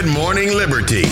Good Morning Liberty.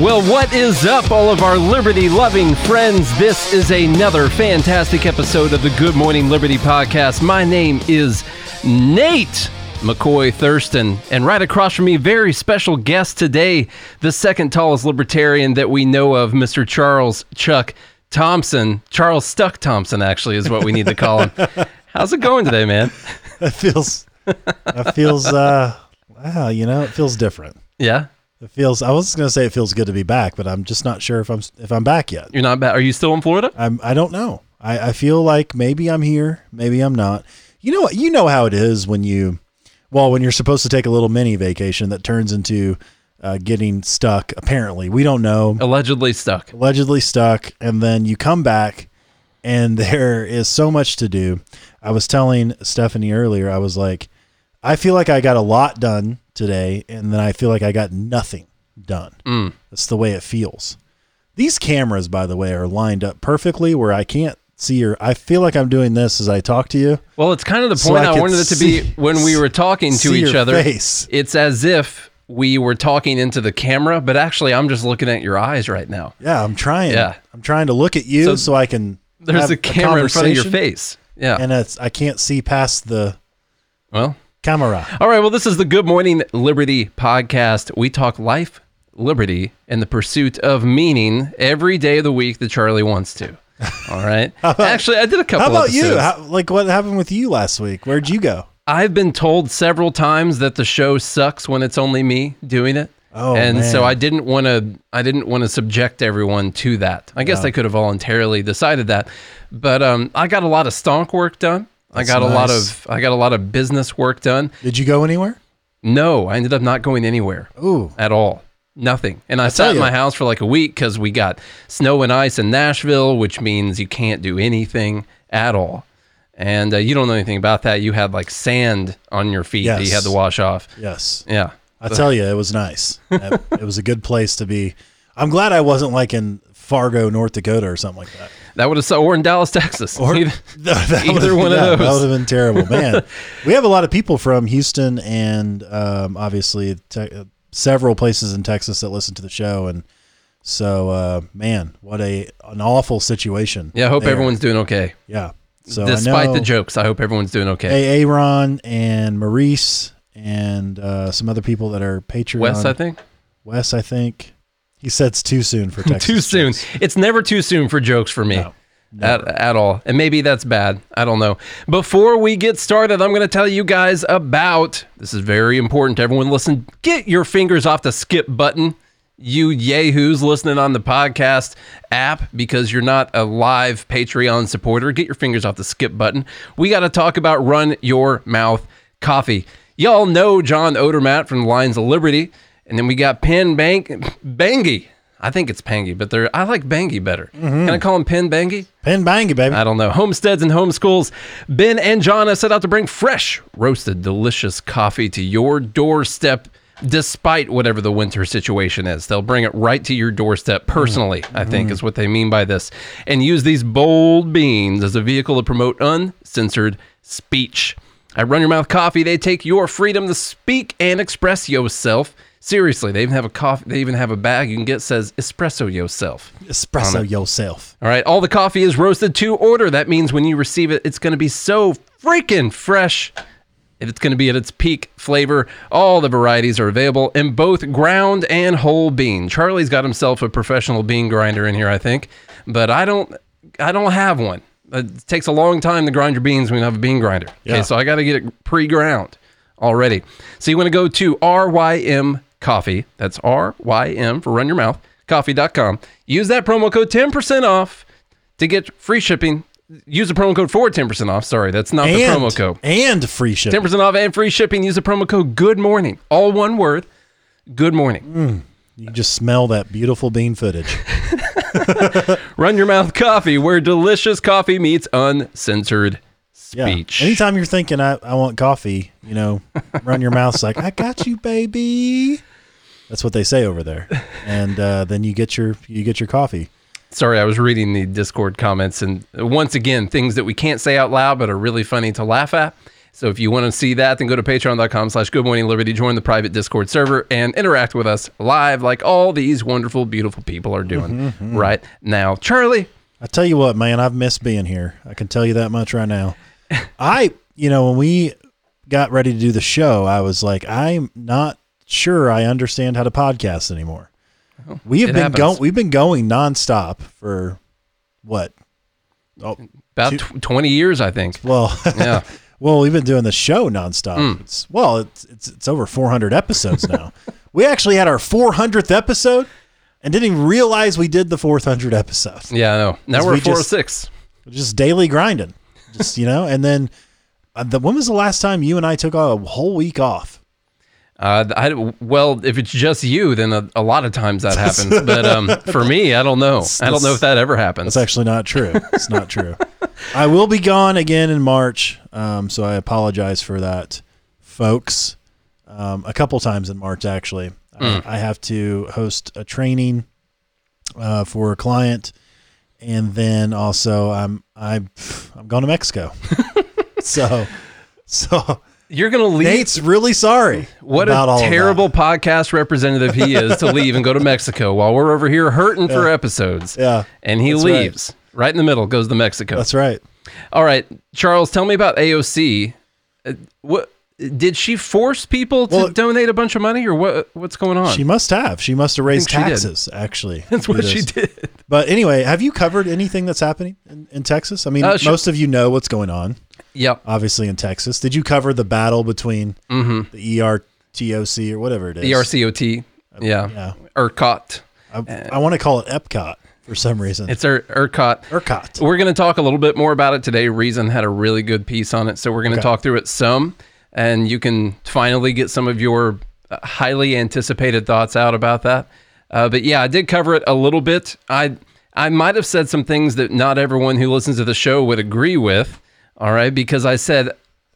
Well, what is up, all of our liberty loving friends? This is another fantastic episode of the Good Morning Liberty podcast. My name is Nate McCoy Thurston, and right across from me, very special guest today, the second tallest libertarian that we know of, Mr. Charles Chuck Thompson. Charles Stuck Thompson, actually, is what we need to call him. How's it going today, man? It feels, it feels, uh, wow, you know, it feels different. Yeah, It feels. I was gonna say it feels good to be back, but I'm just not sure if I'm if I'm back yet. you're not bad. Are you still in Florida? I'm. I don't know. I, I feel like maybe I'm here, maybe I'm not. You know what? You know how it is when you, well, when you're supposed to take a little mini vacation that turns into uh, getting stuck. Apparently, we don't know. Allegedly stuck. allegedly stuck, and then you come back, and there is so much to do. I was telling Stephanie earlier, I was like, I feel like I got a lot done today, and then I feel like I got nothing done. Mm. That's the way it feels. These cameras, by the way, are lined up perfectly where I can't see your. I feel like I'm doing this as I talk to you. Well, it's kind of the So point I I, wanted it to see- be when we were talking to each other. face. It's as if we were talking into the camera, but actually, I'm just looking at your eyes right now. Yeah, I'm trying. Yeah. I'm trying to look at you So so, I can. There's a camera in front of your face. Yeah. and it's I can't see past the well, camera. all right. Well, this is the Good Morning Liberty podcast. We talk life, liberty, and the pursuit of meaning every day of the week that Charlie wants to. All right. actually, I did a couple. How about you? How, like what happened with you last week? Where'd you go? I've been told several times that the show sucks when it's only me doing it. Oh, and so. I didn't want to. I didn't want to subject everyone to that. I guess I could have voluntarily decided that, but um, I got a lot of stonk work done. I That's got a lot of. I got a lot of business work done. Did you go anywhere? No, I ended up not going anywhere Ooh, at all. Nothing. And I, tell sat in my house for like a week because we got snow and ice in Nashville, which means you can't do anything at all. And uh, you don't know anything about that. You had like sand on your feet that you had to wash off. yes. Yeah. I tell you, it was nice. it was a good place to be. I'm glad I wasn't like in Fargo, North Dakota, or something like that. That would have so or in Dallas, Texas. Or Either- that either one of yeah, That would have been terrible, man. we have a lot of people from Houston and um, obviously te- uh, several places in Texas that listen to the show, and so uh, man, what a an awful situation. yeah, I hope there. everyone's doing okay. Yeah. So Despite the jokes, I hope everyone's doing okay. Hey, Aaron and Maurice and uh, some other people that are Patreon. Wes, I think. Wes, I think. He said it's too soon for Texas. too soon. jokes. It's never too soon for jokes for me. No, at, at all. And maybe that's bad. I don't know. Before we get started, I'm going to tell you guys about this is very important to everyone listen. Get your fingers off the skip button, you yahoos listening on the podcast app because you're not a live Patreon supporter. Get your fingers off the skip button. We got to talk about Run Your Mouth Coffee. Y'all know John Odermatt from the Lions of Liberty. And then we got Penn Bank Bangy. I think it's Pangy, but they're I like Bangy better. Mm-hmm. Can I call him Penn Bangy? Pin bangy, baby. I don't know. Homesteads and homeschools. Ben and John have set out to bring fresh, roasted, delicious coffee to your doorstep, despite whatever the winter situation is. They'll bring it right to your doorstep personally, mm-hmm. I think mm-hmm. is what they mean by this, and use these bold beans as a vehicle to promote uncensored speech. At Run Your Mouth Coffee, they take your freedom to speak and express yourself. Seriously, they even have a coffee. They even have a bag you can get says "Espresso Yourself." Espresso yourself. All right, all the coffee is roasted to order. That means when you receive it, it's going to be so freaking fresh. It's going to be at its peak flavor. All the varieties are available in both ground and whole bean. Charlie's got himself a professional bean grinder in here, I think, but I don't. I don't have one. Uh, it takes a long time to grind your beans when you have a bean grinder. Okay, Yeah. so I got to get it pre-ground already. So you want to go to RYM Coffee. That's RYM for Run Your Mouth. Coffee.com. Use that promo code 10% off to get free shipping. Use the promo code for 10% off. Sorry, that's not the promo code. and free shipping. 10% off and free shipping. Use the promo code Good Morning. All one word. Good morning. Mm, you just smell that beautiful bean footage. Run Your Mouth Coffee, where delicious coffee meets uncensored Yeah. speech. Anytime you're thinking I, I want coffee, you know, run your mouth like I got you, baby. That's what they say over there, and uh, then you get your you get your coffee. Sorry, I was reading the Discord comments, and once again, things that we can't say out loud but are really funny to laugh at. So if you want to see that, then go to patreon.com slash good morning liberty, join the private Discord server, and interact with us live like all these wonderful, beautiful people are doing mm-hmm, mm-hmm. right now. Charlie, I tell you what, man, I've missed being here. I can tell you that much right now. I, you know, when we got ready to do the show, I was like, I'm not sure I understand how to podcast anymore. Oh, we have been going. We've been going nonstop for what? Oh, about Two- tw 20 years, I think. well, Yeah. well, we've been doing the show nonstop. Mm. It's, well, it's, it's it's over 400 episodes now. we actually had our 400th episode, and didn't even realize we did the 400 episode. Yeah, I know. Now we're we four just- six. just daily grinding, just you know. And then, uh, the, when was the last time you and I took a whole week off? Uh, I, well, if it's just you, then a, a lot of times that happens. But um, for me, I don't know. I don't know if that ever happens. That's actually not true. It's not true. I will be gone again in March, um, so I apologize for that, folks. Um, a couple times in March, actually, I, I have to host a training uh, for a client, and then also I'm I'm I'm going to Mexico. so, so You're gonna leave. Nate's really sorry. what a terrible podcast representative he is to leave and go to Mexico while we're over here hurting for episodes. Yeah, And he That's leaves right. In the middle, goes to Mexico. that's right. All right, Charles, tell me about AOC. Uh, what did she force people to Well- donate a bunch of money, or what? What's going on? She must have. She must have raised taxes. Actually, That's what she did. But anyway, have you covered anything that's happening in, in Texas? I mean, Uh, most of you know what's going on, Yep. obviously in Texas. Did you cover the battle between Mm-hmm. the ERTOC or whatever it is? ERCOT. Yeah. Yeah, ERCOT. I, I want to call it Epcot for some reason. It's Er- ERCOT. ERCOT. We're going to talk a little bit more about it today. Reason had a really good piece on it, so we're going to Okay. talk through it some, and you can finally get some of your uh, highly anticipated thoughts out about that. Uh, but yeah, I did cover it a little bit. I I might have said some things that not everyone who listens to the show would agree with. All right, because I said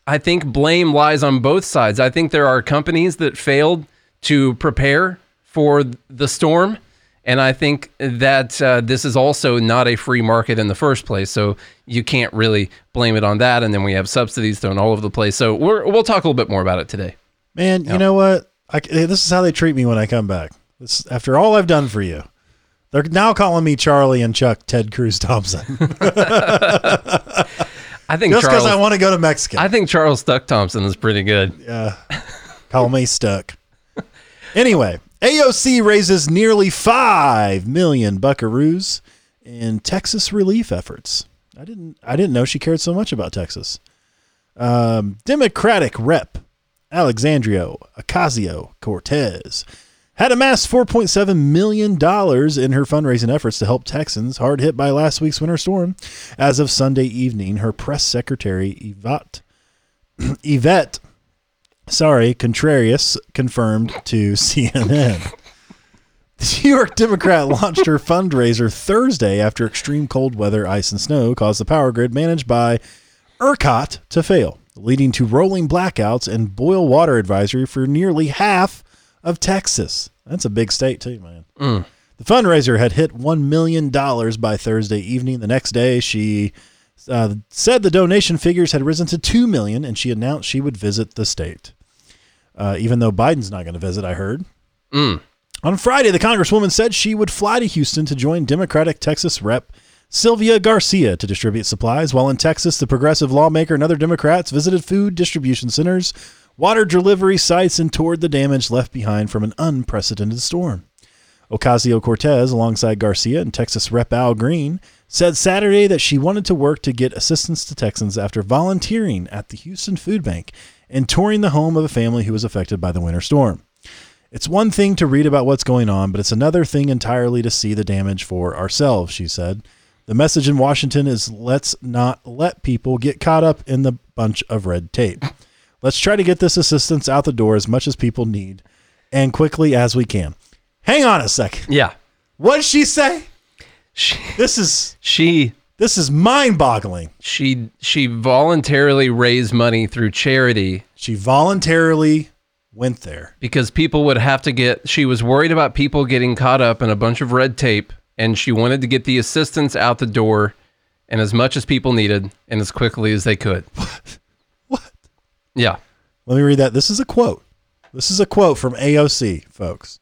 I think blame lies on both sides. I think there are companies that failed to prepare for the storm. And I think that uh, this is also not a free market in the first place. So you can't really blame it on that. And then we have subsidies thrown all over the place. So we're, we'll talk a little bit more about it today. Man, you know what? I, this is how they treat me when I come back. This, after all I've done for you, they're now calling me Charlie and Chuck Ted Cruz Thompson I think just because I want to go to Mexico. I think Charles Stuck Thompson is pretty good. Yeah. Call me stuck. Anyway, AOC raises nearly 5 million buckaroos in Texas relief efforts. I didn't I didn't know she cared so much about Texas. Um, Democratic rep Alexandria Ocasio-Cortez had amassed $4.7 million in her fundraising efforts to help Texans hard hit by last week's winter storm. As of Sunday evening, her press secretary, Yvette, Yvette sorry, Contrarius confirmed to CNN. The New York Democrat launched her fundraiser Thursday after extreme cold weather, ice, and snow caused the power grid managed by ERCOT to fail, leading to rolling blackouts and boil water advisory for nearly half of Texas. That's a big state, too, man. The fundraiser had hit $1 million by Thursday evening. The next day, she uh, said the donation figures had risen to 2 million, and she announced she would visit the state. Uh, even though Biden's not going to visit, I heard. On Friday, the Congresswoman said she would fly to Houston to join Democratic Texas Rep. Sylvia Garcia to distribute supplies, while in Texas, the progressive lawmaker and other Democrats visited food distribution centers, water delivery sites, and toured the damage left behind from an unprecedented storm. Ocasio Cortez, alongside Garcia and Texas Rep. Al Green, said Saturday that she wanted to work to get assistance to Texans after volunteering at the Houston Food Bank and touring the home of a family who was affected by the winter storm. It's one thing to read about what's going on, but it's another thing entirely to see the damage for ourselves, she said. The message in Washington is let's not let people get caught up in the bunch of red tape. Let's try to get this assistance out the door as much as people need and quickly as we can. Hang on a second. Yeah. What did she say? She, This is she this is mind-boggling. she she voluntarily raised money through charity She voluntarily went there. because people would have to get she was worried about people getting caught up in a bunch of red tape and she wanted to get the assistance out the door and as much as people needed and as quickly as they could. What? Yeah. Let me read that. This is a quote. This is a quote from AOC, folks.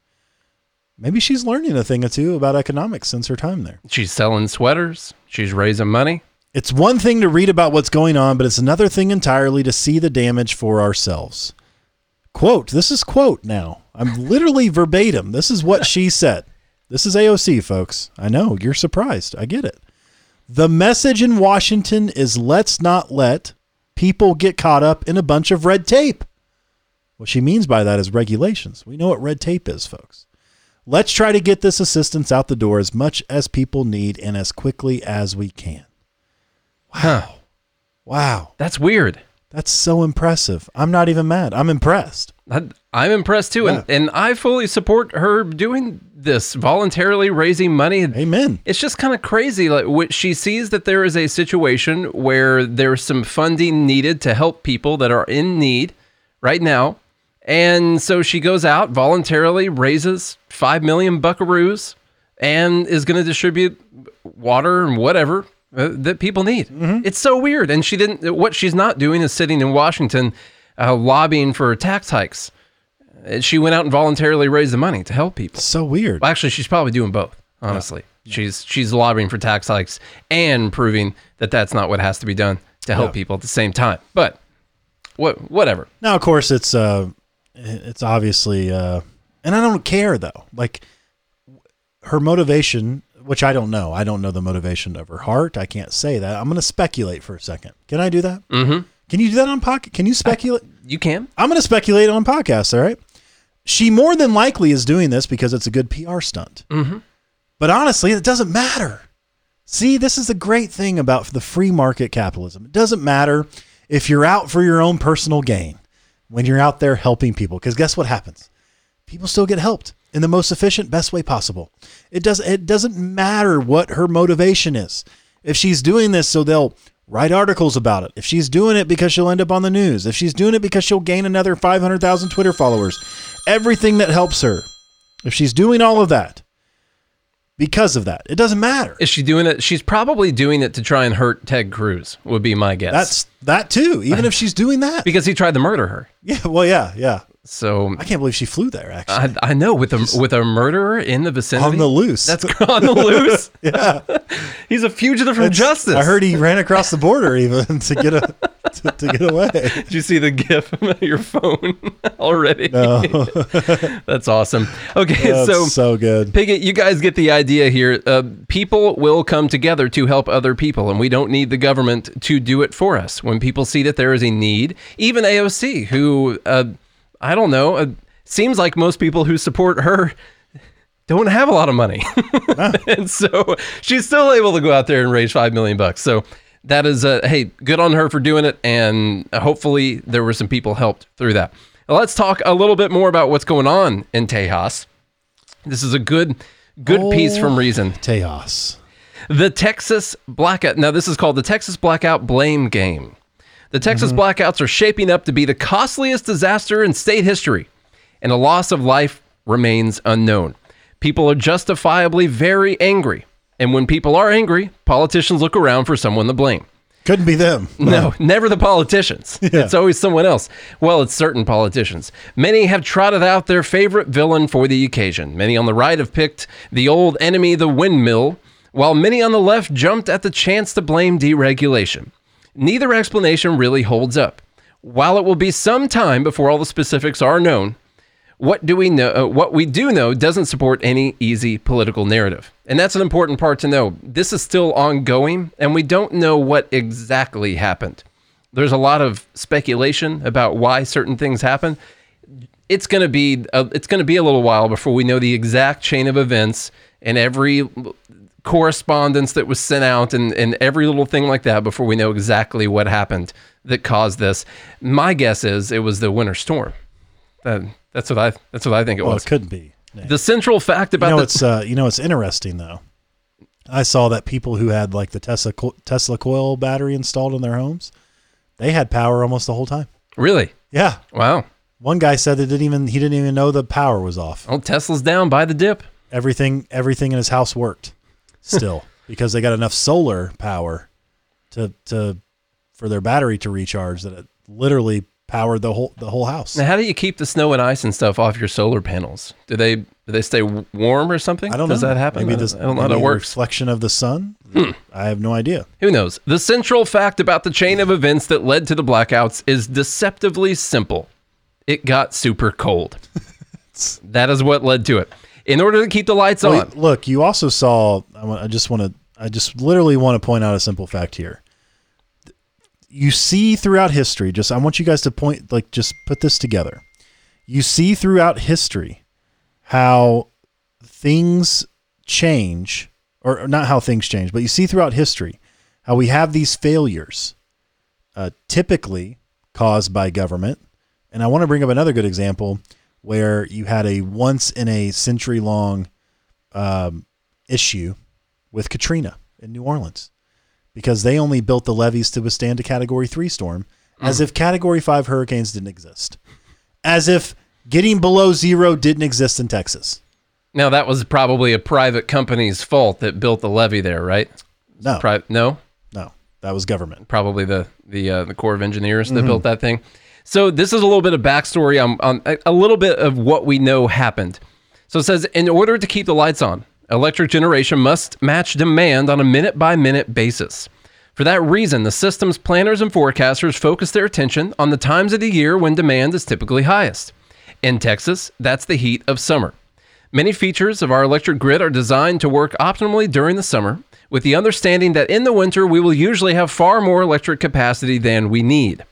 Maybe she's learning a thing or two about economics since her time there. She's selling sweaters. She's raising money. It's one thing to read about what's going on, but it's another thing entirely to see the damage for ourselves. Quote, this is quote now. I'm literally verbatim. This is what she said. This is AOC, folks. I know you're surprised. I get it. The message in Washington is let's not let people get caught up in a bunch of red tape. What she means by that is regulations. We know what red tape is, folks. Let's try to get this assistance out the door as much as people need and as quickly as we can. Huh. Wow. That's weird. That's so impressive. I'm not even mad. I'm impressed. I, I'm impressed too, and, and I fully support her doing this voluntarily raising money. Amen. It's just kind of crazy. Like she sees that there is a situation where there's some funding needed to help people that are in need right now, and so she goes out voluntarily raises five million buckaroos and is going to distribute water and whatever uh, that people need. It's so weird, and she didn't. What she's not doing is sitting in Washington uh, lobbying for tax hikes. Uh, She went out and voluntarily raised the money to help people. So weird. Well, actually, she's probably doing both. Honestly, she's she's lobbying for tax hikes and proving that that's not what has to be done to help Yeah. people at the same time. But what whatever. Now, of course, it's uh, it's obviously, uh, and I don't care though. Like her motivation, which I don't know. I don't know the motivation of her heart. I can't say that. I'm going to speculate for a second. Can I do that? Mm-hmm. Can you do that on pocket? Can you speculate? You can. I'm going to speculate on podcasts. All right. She more than likely is doing this because it's a good PR stunt. Mhm. But honestly, it doesn't matter. See, this is the great thing about the free market capitalism. It doesn't matter if you're out for your own personal gain when you're out there helping people. Because guess what happens? People still get helped in the most efficient, best way possible. It does. It doesn't matter what her motivation is. If she's doing this so they'll write articles about it, if she's doing it because she'll end up on the news, if she's doing it because she'll gain another 500,000 Twitter followers, everything that helps her, if she's doing all of that because of that, it doesn't matter. Is she doing it? She's probably doing it to try and hurt Ted Cruz. Would be my guess. That's that too. Even if she's doing that, because he tried to murder her. yeah. Well, yeah, yeah. So I can't believe she flew there. Actually, I, I know with a with a murderer in the vicinity on the loose. That's on the loose. yeah. He's a fugitive from justice. I heard he ran across the border even to get a to, to get away. Did you see the GIF on your phone already? No, That's awesome. Okay, that's so so, good. Piggott, you guys get the idea here. Uh, people will come together to help other people, and we don't need the government to do it for us. When people see that there is a need, even AOC, who, uh, I don't know, uh, seems like most people who support her don't have a lot of money. and so she's still able to go out there and raise 5 million bucks. So that is, a hey, good on her for doing it. And hopefully there were some people helped through that. Now, let's talk a little bit more about what's going on in Tejas. This is a good good piece from Oh. Reason. Tejas. The Texas blackout. Now this is called the Texas blackout blame game. The Texas mm-hmm. blackouts are shaping up to be the costliest disaster in state history, and a loss of life remains unknown. People are justifiably very angry, and when people are angry, politicians look around for someone to blame. Couldn't be them. No, never the politicians. It's always someone else. Well, it's certain politicians. Many have trotted out their favorite villain for the occasion. Many on the right have picked the old enemy, the windmill, while many on the left jumped at the chance to blame deregulation. Neither explanation really holds up. While it will be some time before all the specifics are known, what do we know? Uh, what we do know doesn't support any easy political narrative, and that's an important part to know. This is still ongoing, and we don't know what exactly happened. There's a lot of speculation about why certain things happen. It's going to be a, it's going to be a little while before we know the exact chain of events and every correspondence that was sent out and, and every little thing like that before we know exactly what happened that caused this. My guess is it was the winter storm. That, that's what I that's what I think it Well, was. it couldn't be. The central fact You about know, the, it's uh, you know, it's interesting though. I saw that people who had like the Tesla co- Tesla coil battery installed in their homes, they had power almost the whole time. really Yeah, wow. one guy said that didn't even he didn't even know the power was off. Oh, Tesla's down by the dip. Everything everything in his house worked still because they got enough solar power to to for their battery to recharge that it literally powered the whole the whole house. Now, how do you keep the snow and ice and stuff off your solar panels? Do they do they stay warm or something? I don't Does know. Does that happen? Maybe I, this. I don't know how that works. Reflection of the sun. Hmm. I have no idea. Who knows? The central fact about the chain of events that led to the blackouts is deceptively simple. It got super cold. that is what led to it. In order to keep the lights on, look, you also saw. I just want to. I just literally want to point out a simple fact here. You see throughout history. Just I want you guys to point. Like, just put this together. You see throughout history how things change, or not how things change, but you see throughout history how we have these failures, uh, typically caused by government. And I want to bring up another good example where you had a once in a century long um, issue with Katrina in New Orleans because they only built the levees to withstand a category three storm as if category five hurricanes didn't exist, as if getting below zero didn't exist in Texas. now that was probably a private company's fault that built the levee there, right? No, Pri- no, no, that was government. probably the the uh, the Corps of Engineers that Mm-hmm. built that thing. So this is a little bit of backstory on, on a little bit of what we know happened. So it says in order to keep the lights on, electric generation must match demand on a minute by minute basis. For that reason, the system's planners and forecasters focus their attention on the times of the year when demand is typically highest. In Texas, that's the heat of summer. Many features of our electric grid are designed to work optimally during the summer, with the understanding that in the winter we will usually have far more electric capacity than we need.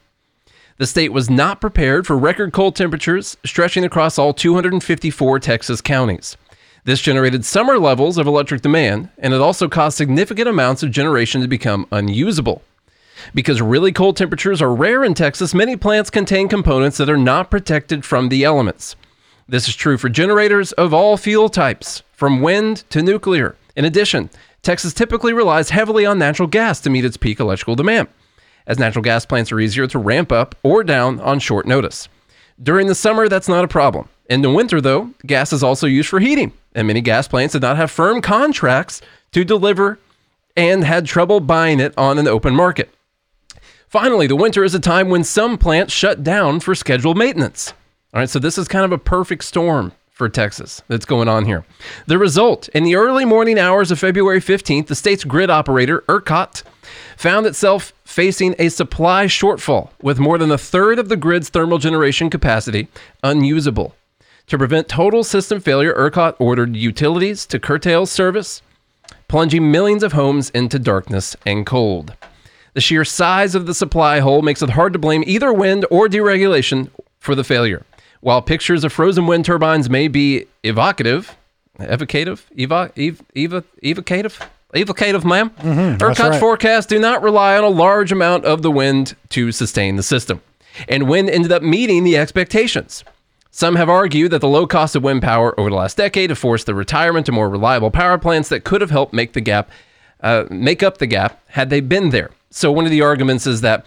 The state was not prepared for record cold temperatures stretching across all 254 Texas counties. This generated summer levels of electric demand, and it also caused significant amounts of generation to become unusable. Because really cold temperatures are rare in Texas, many plants contain components that are not protected from the elements. This is true for generators of all fuel types, from wind to nuclear. In addition, Texas typically relies heavily on natural gas to meet its peak electrical demand, as natural gas plants are easier to ramp up or down on short notice. During the summer, that's not a problem. In the winter, though, gas is also used for heating, and many gas plants did not have firm contracts to deliver and had trouble buying it on an open market. Finally, the winter is a time when some plants shut down for scheduled maintenance. All right, so this is kind of a perfect storm for Texas that's going on here. The result in the early morning hours of February 15th, the state's grid operator, ERCOT, found itself facing a supply shortfall with more than a third of the grid's thermal generation capacity unusable. To prevent total system failure, ERCOT ordered utilities to curtail service, plunging millions of homes into darkness and cold. The sheer size of the supply hole makes it hard to blame either wind or deregulation for the failure. While pictures of frozen wind turbines may be evocative, evocative, evo, ev, evo, evocative, evocative, ma'am, mm-hmm, ERCOT's right. forecasts do not rely on a large amount of the wind to sustain the system. And wind ended up meeting the expectations. Some have argued that the low cost of wind power over the last decade have forced the retirement of more reliable power plants that could have helped make the gap, uh, make up the gap had they been there. So one of the arguments is that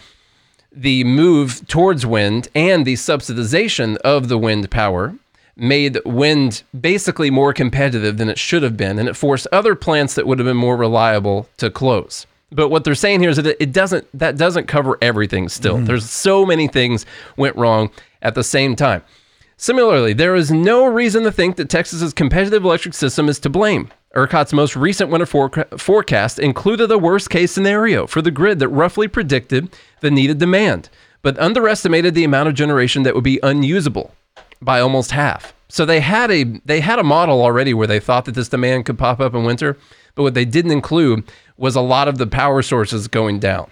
the move towards wind and the subsidization of the wind power made wind basically more competitive than it should have been, and it forced other plants that would have been more reliable to close. But what they're saying here is that it doesn't that doesn't cover everything still. There's so many things went wrong at the same time. Similarly, there is no reason to think that Texas's competitive electric system is to blame. ERCOT's most recent winter forec- forecast included a worst case scenario for the grid that roughly predicted the needed demand, but underestimated the amount of generation that would be unusable by almost half. So they had a they had a model already where they thought that this demand could pop up in winter, but what they didn't include was a lot of the power sources going down.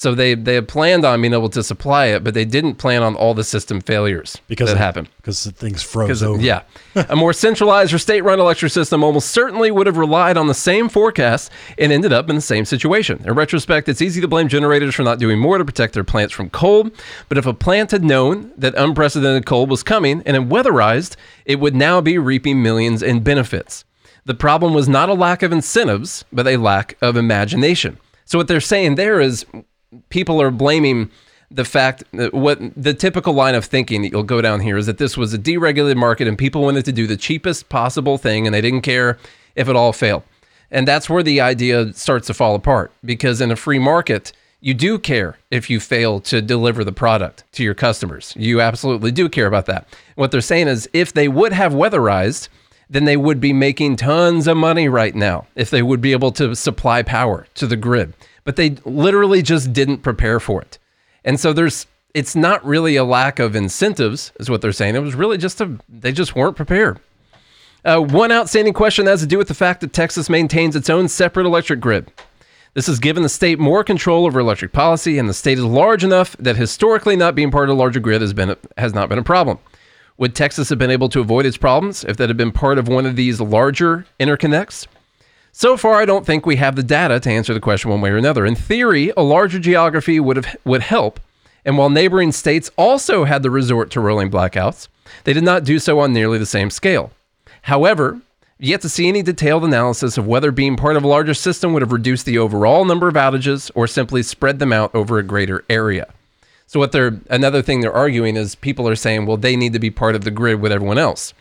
So they they had planned on being able to supply it, but they didn't plan on all the system failures because that of- happened. because things froze over. Yeah. a more centralized or state run electric system almost certainly would have relied on the same forecasts and ended up in the same situation. In retrospect, it's easy to blame generators for not doing more to protect their plants from cold. But if a plant had known that unprecedented cold was coming and had weatherized, it would now be reaping millions in benefits. The problem was not a lack of incentives, but a lack of imagination. So what they're saying there is people are blaming the fact that what the typical line of thinking that you'll go down here is that this was a deregulated market and people wanted to do the cheapest possible thing and they didn't care if it all failed. And that's where the idea starts to fall apart because in a free market, You do care if you fail to deliver the product to your customers. You absolutely do care about that. What they're saying is if they would have weatherized, then they would be making tons of money right now if they would be able to supply power to the grid. But they literally just didn't prepare for it. And so there's it's not really a lack of incentives, is what they're saying. It was really just a they just weren't prepared. Uh, one outstanding question has to do with the fact that Texas maintains its own separate electric grid. This has given the state more control over electric policy, and the state is large enough that historically not being part of a larger grid has been has not been a problem. Would Texas have been able to avoid its problems if that had been part of one of these larger interconnects? So far, I don't think we have the data to answer the question one way or another. In theory, a larger geography would have would help, and while neighboring states also had the resort to rolling blackouts, they did not do so on nearly the same scale. However, yet to see any detailed analysis of whether being part of a larger system would have reduced the overall number of outages or simply spread them out over a greater area. So what they're another thing they're arguing is people are saying, well, they need to be part of the grid with everyone else.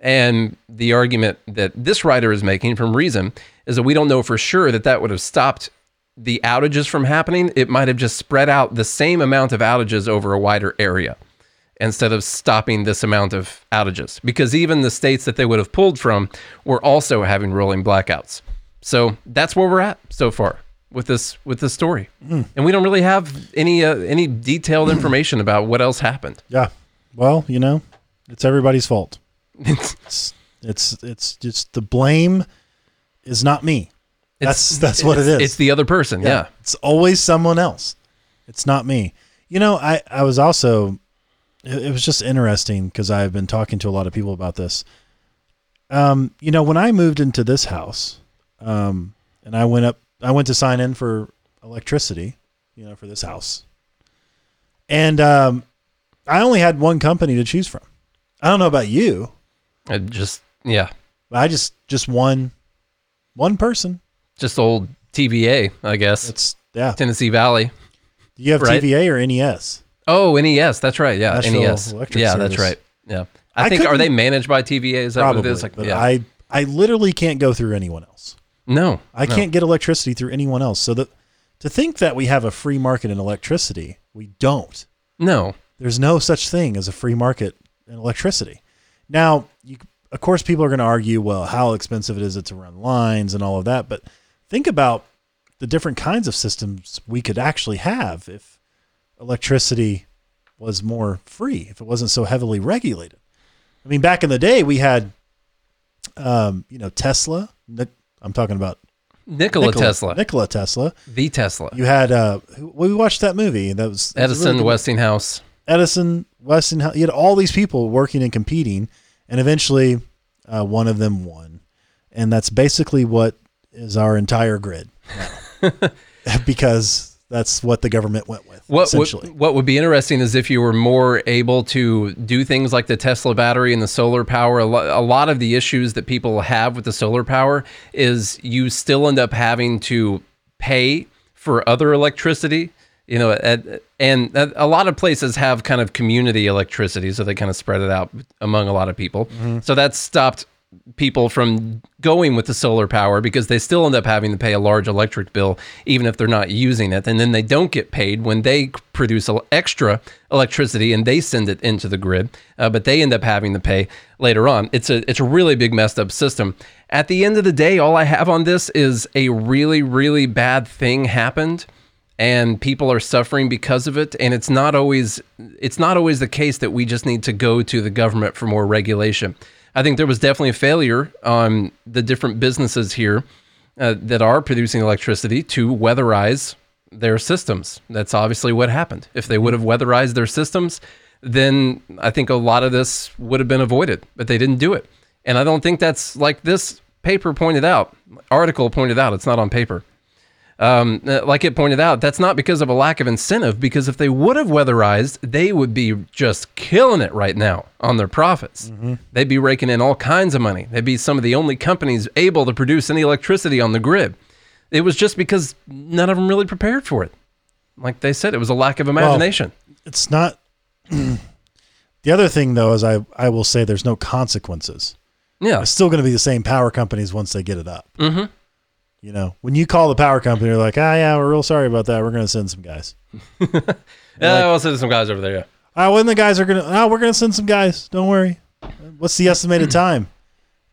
And the argument that this writer is making from Reason is that we don't know for sure that that would have stopped the outages from happening. It might have just spread out the same amount of outages over a wider area instead of stopping this amount of outages because even the states that they would have pulled from were also having rolling blackouts. So that's where we're at so far with this with this story, mm. and we don't really have any uh, any detailed information about what else happened. Yeah, well, you know, it's everybody's fault. It's it's it's just the blame is not me. That's it's, that's what it is. It's the other person. Yeah. yeah, it's always someone else. It's not me. You know, I I was also it, it was just interesting because I've been talking to a lot of people about this. Um, you know, when I moved into this house, um, and I went up, I went to sign in for electricity, you know, for this house, and um, I only had one company to choose from. I don't know about you. I just yeah. I just just one one person. Just old TVA, I guess. It's yeah. Tennessee Valley. Do you have right? TVA or NES? Oh, NES. That's right. Yeah, National NES. Electric yeah, Service. that's right. Yeah, I, I think are they managed by TVA? Is that probably, what it is? Like, yeah. I I literally can't go through anyone else. No, I no. can't get electricity through anyone else. So that to think that we have a free market in electricity, we don't. No, there's no such thing as a free market in electricity. Now, you, of course, people are going to argue, well, how expensive it is it to run lines and all of that. But think about the different kinds of systems we could actually have if electricity was more free, if it wasn't so heavily regulated. I mean, back in the day, we had, um, you know, Tesla. I'm talking about Nikola, Nikola, Tesla. Nikola Tesla. The Tesla. You had uh we watched that movie. That was Edison really Westinghouse. Edison Westinghouse. You had all these people working and competing, and eventually, uh, one of them won, and that's basically what is our entire grid because that's what the government went with. What would, what would be interesting is if you were more able to do things like the Tesla battery and the solar power. A, lo- a lot of the issues that people have with the solar power is you still end up having to pay for other electricity. You know, at, and a lot of places have kind of community electricity, so they kind of spread it out among a lot of people. Mm-hmm. So that's stopped people from going with the solar power because they still end up having to pay a large electric bill even if they're not using it and then they don't get paid when they produce extra electricity and they send it into the grid uh, but they end up having to pay later on it's a it's a really big messed up system at the end of the day all i have on this is a really really bad thing happened and people are suffering because of it and it's not always it's not always the case that we just need to go to the government for more regulation I think there was definitely a failure on the different businesses here uh, that are producing electricity to weatherize their systems. That's obviously what happened. If they would have weatherized their systems, then I think a lot of this would have been avoided, but they didn't do it. And I don't think that's like this paper pointed out, article pointed out, it's not on paper um, uh, like it pointed out, that's not because of a lack of incentive, because if they would have weatherized, they would be just killing it right now on their profits. Mm-hmm. They'd be raking in all kinds of money. They'd be some of the only companies able to produce any electricity on the grid. It was just because none of them really prepared for it. Like they said, it was a lack of imagination. Well, it's not. the other thing, though, is I, I will say there's no consequences. Yeah. It's still going to be the same power companies once they get it up. Mm-hmm. You know, when you call the power company, they're like, ah, yeah, we're real sorry about that. We're going to send some guys. Yeah, I'll send some guys over there. Yeah. Ah, when the guys are going to, ah, we're going to send some guys. Don't worry. What's the estimated time?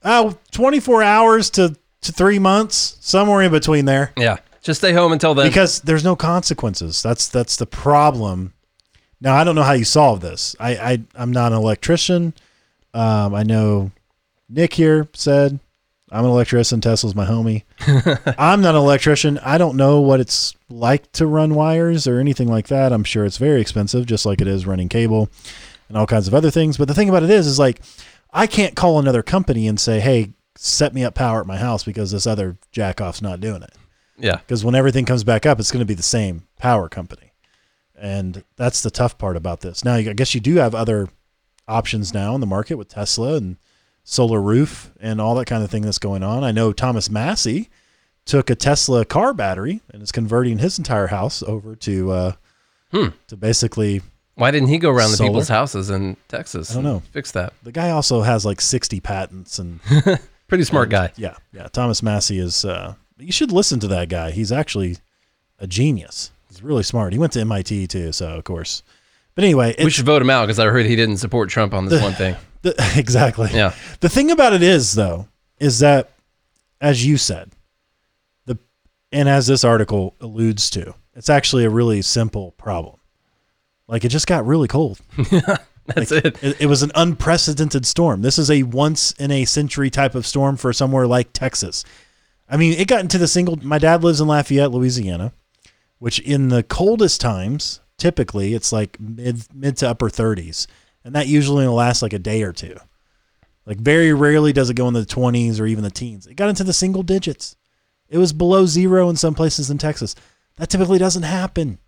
Oh, 24 hours to, to three months, somewhere in between there. Yeah. Just stay home until then. because there's no consequences. That's that's the problem. Now I don't know how you solve this. I, I I'm not an electrician. Um, I know Nick here said I'm an electrician. Tesla's my homie. I'm not an electrician. I don't know what it's like to run wires or anything like that. I'm sure it's very expensive, just like it is running cable and all kinds of other things. But the thing about it is, is like I can't call another company and say, "Hey, set me up power at my house," because this other jackoff's not doing it yeah. because when everything comes back up, it's going to be the same power company, and that's the tough part about this. Now, I guess you do have other options now in the market with Tesla and solar roof and all that kind of thing that's going on. I know Thomas Massie took a Tesla car battery and is converting his entire house over to uh, Hmm. to basically. Why didn't he go around the people's houses in Texas? I don't know. Fix that. The guy also has like sixty patents and Pretty smart guy. yeah, yeah. Thomas Massie is. Uh, you should listen to that guy. He's actually a genius. He's really smart. He went to MIT too, so of course. But anyway, We should vote him out because I heard he didn't support Trump on this one thing. The, exactly. Yeah. The thing about it is, though, is that, as you said, the and as this article alludes to, it's actually a really simple problem. Like it just got really cold. That's it. It, it was an unprecedented storm. This is a once in a century type of storm for somewhere like Texas. I mean, it got into the single. My dad lives in Lafayette, Louisiana, which in the coldest times, typically it's like mid mid to upper 30s, and that usually will last like a day or two. Like very rarely does it go in the 20s or even the teens. It got into the single digits. It was below zero in some places in Texas. That typically doesn't happen.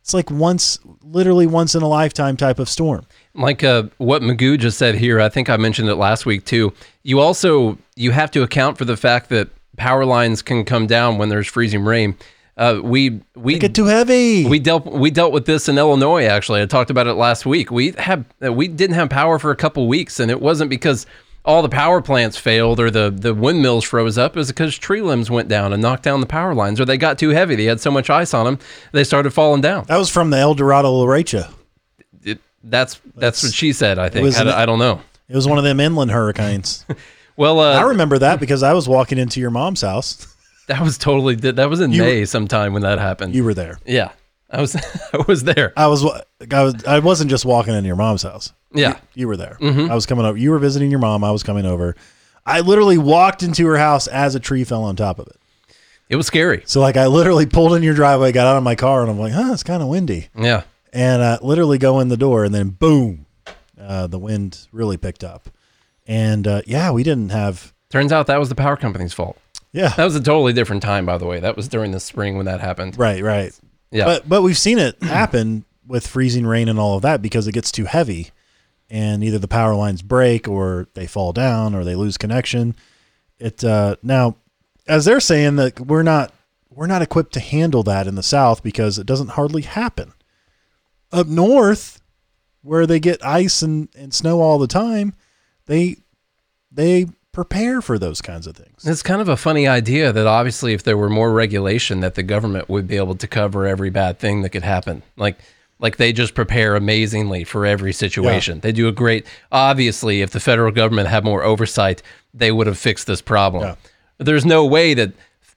It's like once, literally once in a lifetime type of storm. Like uh, what Magoo just said here, I think I mentioned it last week too. You also you have to account for the fact that power lines can come down when there's freezing rain. Uh, we we Get too heavy. we dealt we dealt with this in Illinois. Actually, I talked about it last week. We had we didn't have power for a couple weeks, and it wasn't because all the power plants failed or the the windmills froze up. It was because tree limbs went down and knocked down the power lines, or they got too heavy. They had so much ice on them, they started falling down. that was from the El Dorado Larecha. It, that's that's what she said. I think I, an- I don't know. It was one of them inland hurricanes. Well, uh, I remember that because I was walking into your mom's house. that was totally that was in You- May sometime when that happened. You were there. yeah, I was I was there. I was. I was. I wasn't just walking into your mom's house. Yeah. You were there. I was coming over. You were visiting your mom. I was coming over. I literally walked into her house as a tree fell on top of it. It was scary. So like I literally pulled in your driveway, got out of my car, and I'm like, huh, it's kind of windy. Yeah. And uh, literally go in the door, and then boom, uh, the wind really picked up. And uh, yeah, we didn't have. Turns out that was the power company's fault. Yeah, That was a totally different time, by the way. That was during the spring when that happened. right, right. Yeah. But but we've seen it happen with freezing rain and all of that because it gets too heavy, and either the power lines break or they fall down or they lose connection. It uh, now, as they're saying that we're not we're not equipped to handle that in the South because it doesn't hardly happen. Up north, where they get ice and, and snow all the time, they they prepare for those kinds of things. it's kind of a funny idea that obviously, if there were more regulation, that the government would be able to cover every bad thing that could happen. Like, like they just prepare amazingly for every situation. They do a great. Obviously, if the federal government had more oversight, they would have fixed this problem. Yeah. There's no way that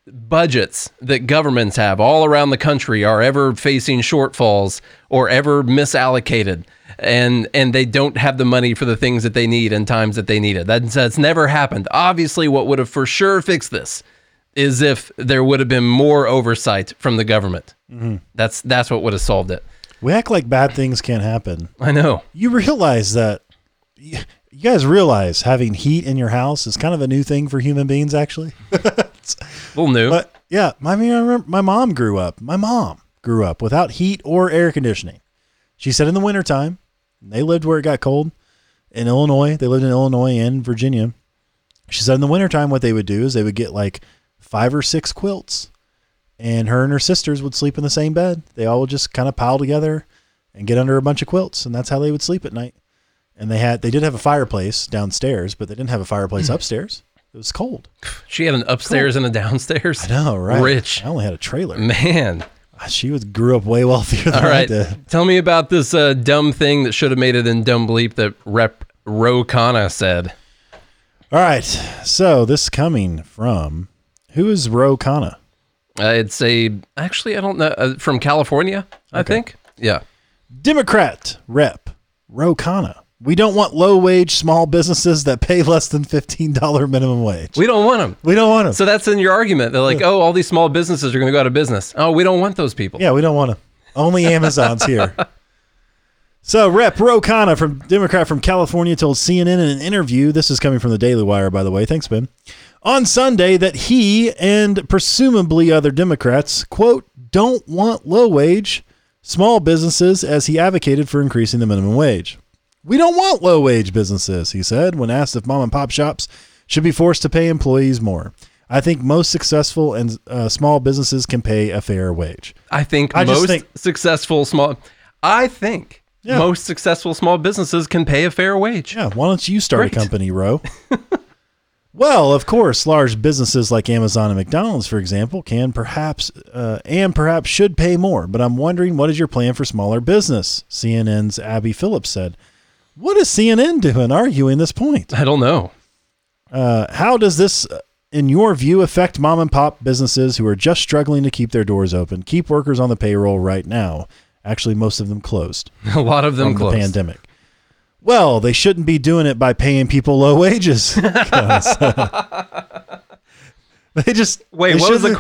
budgets that governments have all around the country are ever facing shortfalls or ever misallocated. And and they don't have the money for the things that they need in times that they need it. That's, that's never happened. Obviously what would have for sure fixed this is if there would have been more oversight from the government. Mm-hmm. That's that's what would have solved it. We act like bad things can't happen. i know. You realize that you you guys realize having heat in your house is kind of a new thing for human beings actually little new. But yeah my, I mean, I remember my mom grew up my mom grew up without heat or air conditioning. She said in the wintertime they lived where it got cold in illinois. They lived in illinois and virginia. She said in the wintertime what they would do is they would get like five or six quilts and her and her sisters would sleep in the same bed. They all would just kind of pile together and get under a bunch of quilts and that's how they would sleep at night. And they had they did have a fireplace downstairs but they didn't have a fireplace hmm. upstairs It was cold. She had an upstairs and a downstairs. I know, right? Rich. I only had a trailer. Man. She was grew up way wealthier than All I did. Tell me about this uh, dumb thing that should have made it in dumb bleep that Rep Ro Khanna said. All right. So this is coming from who is Ro Khanna? Uh, it's a actually I don't know uh, from California. I think. Yeah. Democrat rep Ro Khanna. We don't want low wage small businesses that pay less than fifteen dollar minimum wage. We don't want them. We don't want them. So that's in your argument. They're like, oh, all these small businesses are going to go out of business. Oh, we don't want those people. Yeah, we don't want them. Only Amazon's here. So, Rep. Ro Khanna from Democrat from California told CNN in an interview, this is coming from the Daily Wire, by the way. Thanks, Ben. On Sunday, that he and presumably other Democrats, quote, don't want low wage small businesses as he advocated for increasing the minimum wage. We don't want low wage businesses, he said, when asked if mom and pop shops should be forced to pay employees more. I think most successful and uh, small businesses can pay a fair wage. I think I most think- successful small. I think Yeah. most successful small businesses can pay a fair wage. Yeah, why don't you start Great. a company, Ro? well, of course, large businesses like Amazon and McDonald's, for example, can perhaps uh, and perhaps should pay more. But I'm wondering, what is your plan for smaller business? CNN's Abby Phillips said. What is CNN doing arguing this point? I don't know. Uh, how does this, uh, in your view, affect mom and pop businesses who are just struggling to keep their doors open, keep workers on the payroll right now? Actually, most of them closed A lot of them closed. the pandemic. Well, they shouldn't be doing it by paying people low wages. they just Wait, they what was the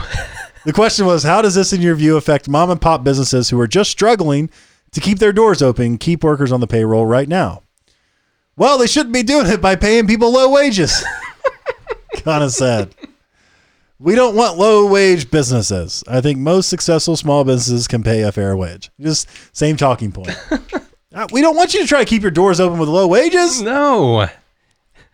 the question was how does this in your view affect mom and pop businesses who are just struggling to keep their doors open, keep workers on the payroll right now? Well, they shouldn't be doing it by paying people low wages. kind of sad. We don't want low wage businesses. I think most successful small businesses can pay a fair wage. Just same talking point. Uh, we don't want you to try to keep your doors open with low wages. No.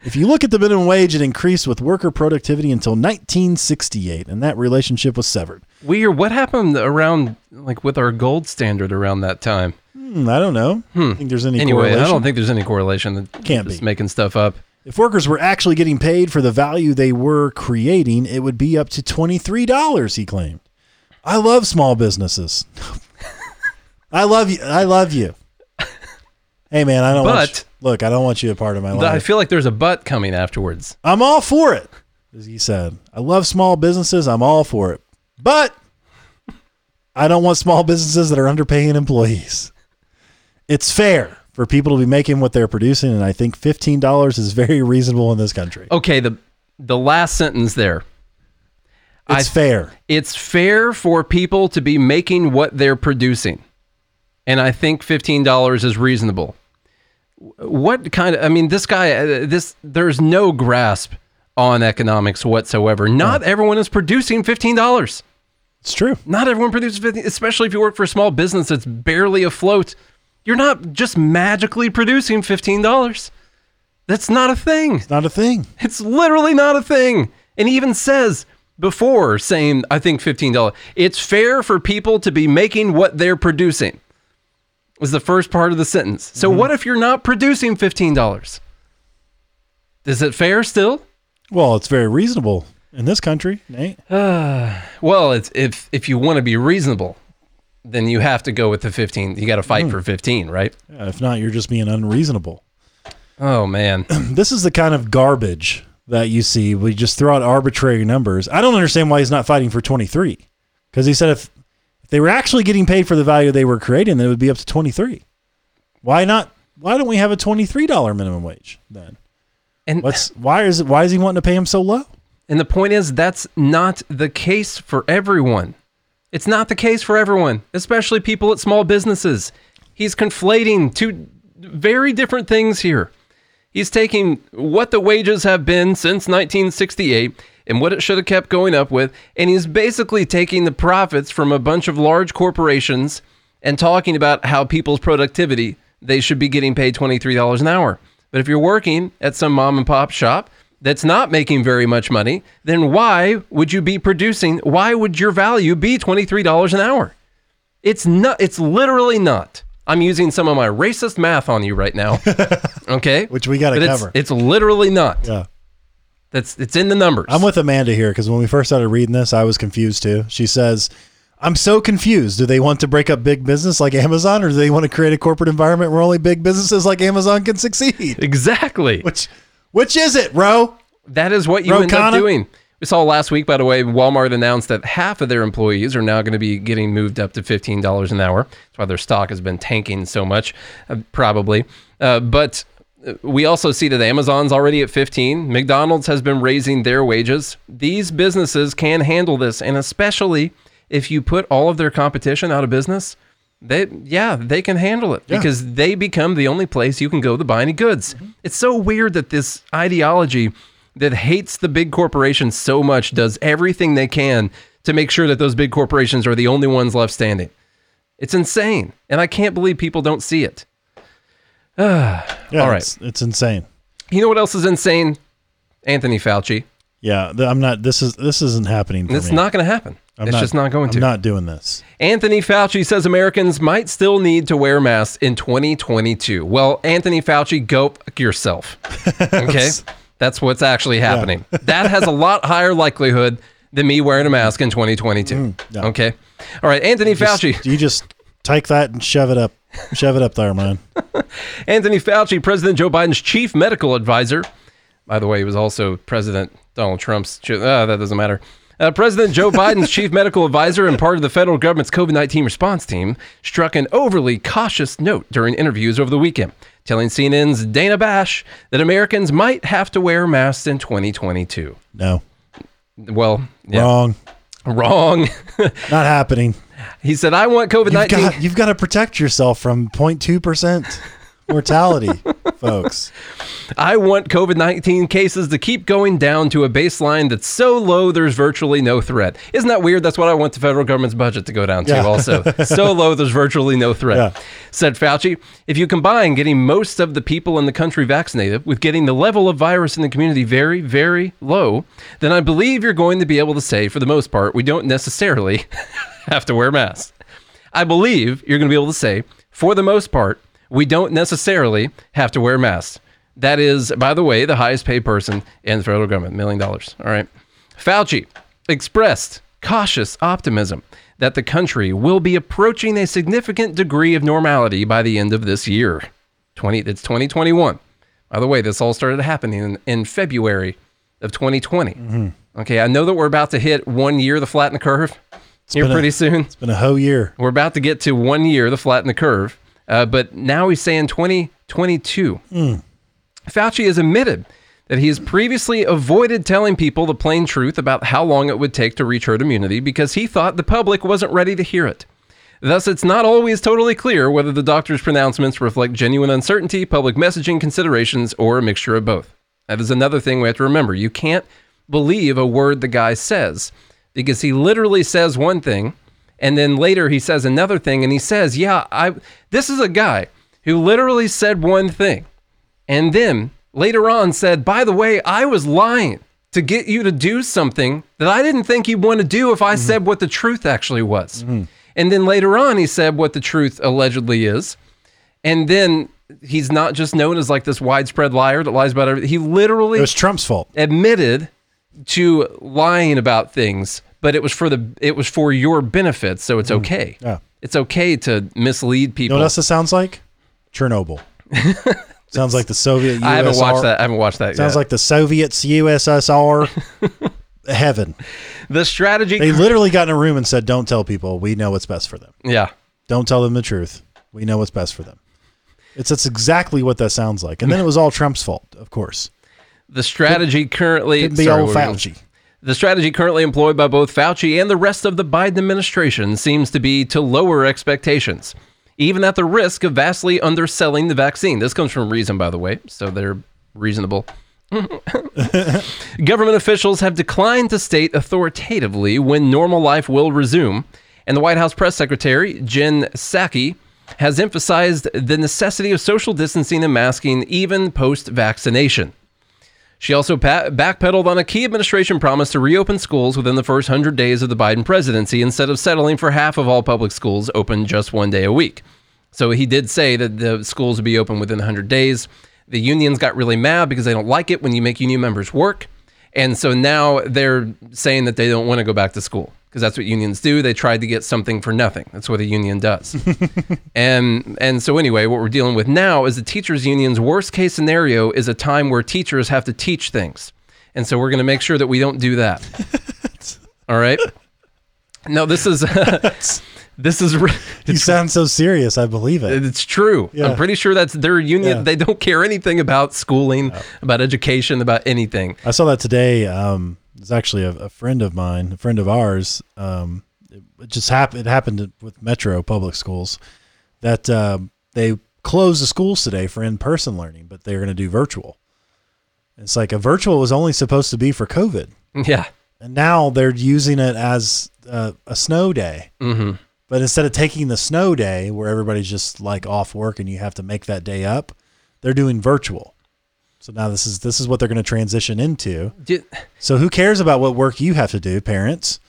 If you look at the minimum wage, it increased with worker productivity until 1968, and that relationship was severed. Weird. What happened around like with our gold standard around that time? Hmm, I don't know. I think there's any Anyway, correlation. I don't think there's any correlation. That Can't just be. making stuff up. If workers were actually getting paid for the value they were creating, it would be up to $23, he claimed. I love small businesses. I love you. I love you. Hey man, I don't want But- look, I don't want you a part of my life. I feel like there's a butt coming afterwards. I'm all for it. As he said, I love small businesses. I'm all for it. But I don't want small businesses that are underpaying employees. It's fair for people to be making what they're producing, and I think fifteen dollars is very reasonable in this country. Okay, the the last sentence there. It's I- fair. It's fair for people to be making what they're producing. And I think $15 is reasonable. What kind of I mean this guy uh, this there's no grasp on economics whatsoever. Not everyone is producing $15. It's true. Not everyone produces 15, especially if you work for a small business that's barely afloat. You're not just magically producing $15. That's not a thing. It's not a thing. It's literally not a thing. And he even says before saying, I think $15, it's fair for people to be making what they're producing, was the first part of the sentence. So, mm-hmm. what if you're not producing $15? Is it fair still? Well, it's very reasonable in this country, Nate. Well, it's if if you want to be reasonable, then you have to go with the 15. You got to fight mm. for 15, right? Yeah, if not, you're just being unreasonable. Oh man. this is the kind of garbage that you see. We just throw out arbitrary numbers. I don't understand why he's not fighting for 23. Because he said if they were actually getting paid for the value they were creating, then it would be up to 23. Why not? Why don't we have a $23 minimum wage then? And What's why is it why is he wanting to pay him so low? And the point is, that's not the case for everyone. It's not the case for everyone, especially people at small businesses. He's conflating two very different things here. He's taking what the wages have been since 1968 and what it should have kept going up with, and he's basically taking the profits from a bunch of large corporations and talking about how people's productivity, they should be getting paid $23 an hour. But if you're working at some mom and pop shop that's not making very much money, then why would you be producing? Why would your value be $23 an hour? It's not, it's literally not. I'm using some of my racist math on you right now. Okay? Which we gotta But it's- cover. It's, literally not. Yeah. That's it's in the numbers. I'm with Amanda here because when we first started reading this, I was confused too. She says, I'm so confused. Do they want to break up big business like Amazon or do they want to create a corporate environment where only big businesses like Amazon can succeed? exactly. Which which is it, bro? That is what you end up doing. We saw last week, by the way, Walmart announced that half of their employees are now going to be getting moved up to $15 an hour. That's why their stock has been tanking so much, uh, probably. Uh, but we also see that Amazon's already at 15. McDonald's has been raising their wages. These businesses can handle this, and especially if you put all of their competition out of business, they yeah, they can handle it Yeah. because they become the only place you can go to buy any goods. Mm-hmm. It's so weird that this ideology that hates the big corporations so much does everything they can to make sure that those big corporations are the only ones left standing. It's insane, and I can't believe people don't see it. Yeah, All right. It's, it's insane. You know what else is insane? Anthony Fauci. Yeah, th- I'm not. This is this isn't happening. For It's me. not going to happen. I'm it's just not going I'm to. not doing this. Anthony Fauci says Americans might still need to wear masks in 2022. Well, Anthony Fauci, go yourself. Okay? That's what's actually happening. That has a lot higher likelihood than me wearing a mask in 2022. Mm, yeah. Okay? All right, Anthony Just- Fauci. you just take that and shove it up, shove it up there, man. Anthony Fauci, President Joe Biden's chief medical advisor. By the way, he was also President Donald Trump's. Uh, that doesn't matter. Uh, President Joe Biden's chief medical advisor and part of the federal government's COVID 19 response team struck an overly cautious note during interviews over the weekend, telling CNN's Dana Bash that Americans might have to wear masks in 2022. No, Well, yeah, wrong. wrong. Not happening. He said, I want COVID You've 19. you've got to protect yourself from 0.2 percent mortality, folks. I want COVID 19 cases to keep going down to a baseline that's so low there's virtually no threat. Isn't that weird? That's what I want the federal government's budget to go down to, Yeah. also. so low there's virtually no threat. Yeah. Said Fauci, if you combine getting most of the people in the country vaccinated with getting the level of virus in the community very, very low, then I believe you're going to be able to say, for the most part, we don't necessarily have to wear masks. I believe you're going to be able to say, for the most part, we don't necessarily have to wear masks. That is, by the way, the highest paid person in the federal government, million dollars. All right. Fauci expressed cautious optimism that the country will be approaching a significant degree of normality by the end of this year. 20, it's 2021. By the way, this all started happening in, in February of 2020. Mm-hmm. Okay, I know that we're about to hit one year the flatten the curve it's here been a- pretty soon. It's been a whole year. We're about to get to one year, the flatten the curve. Uh, but now he's saying 2022. Fauci has admitted that he has previously avoided telling people the plain truth about how long it would take to reach herd immunity because he thought the public wasn't ready to hear it. Thus, it's not always totally clear whether the doctor's pronouncements reflect genuine uncertainty, public messaging considerations, or a mixture of both. That is another thing we have to remember. You can't believe a word the guy says because he literally says one thing and then later he says another thing and he says, "Yeah, I this is a guy who literally said one thing and then later on said, "By the way, I was lying to get you to do something that I didn't think you'd want to do if I said what the truth actually was." Mm-hmm. And then later on he said what the truth allegedly is. And then he's not just known as like this widespread liar that lies about everything. He literally It was Trump's fault. admitted to lying about things, but it was for the it was for your benefit, so it's mm. okay. Yeah. It's okay to mislead You know people. what else it sounds like? Chernobyl. sounds like the Soviet USSR. I haven't watched that. I haven't watched that yet. Sounds yet. like the Soviets, USSR, heaven. the strategy. They literally got in a room and said, "Don't tell people. We know what's best for them. yeah. Don't tell them the truth. We know what's best for them." It's that's exactly what that sounds like. And then it was all Trump's fault, of course. The strategy currently be sorry, old what were we Fauci. The strategy currently employed by both Fauci and the rest of the Biden administration seems to be to lower expectations, even at the risk of vastly underselling the vaccine. This comes from Reason, by the way, so they're reasonable. Government officials have declined to state authoritatively when normal life will resume, and the White House press secretary, Jen Psaki, has emphasized the necessity of social distancing and masking even post vaccination. She also backpedaled on a key administration promise to reopen schools within the first 100 days of the Biden presidency instead of settling for half of all public schools open just one day a week. So he did say that the schools would be open within 100 days. The unions got really mad because they don't like it when you make union members work. And so now they're saying that they don't want to go back to school because that's what unions do. They tried to get something for nothing. That's what a union does. and and so anyway, what we're dealing with now is the teachers union's worst case scenario is a time where teachers have to teach things. And so we're going to make sure that we don't do that. All right? No, this is this is You sound so serious. I believe it. it's true. Yeah. I'm pretty sure that's their union. Yeah. They don't care anything about schooling, about education, about anything. I saw that today. Um, it's actually a, a friend of mine, a friend of ours. Um, it, it just happened. It happened with Metro Public Schools that um, they closed the schools today for in-person learning, but they're going to do virtual. It's like a virtual was only supposed to be for COVID, Yeah. and now they're using it as uh, a snow day. hmm But instead of taking the snow day where everybody's just like off work and you have to make that day up, they're doing virtual. So now this is this is what they're going to transition into. So who cares about what work you have to do, parents?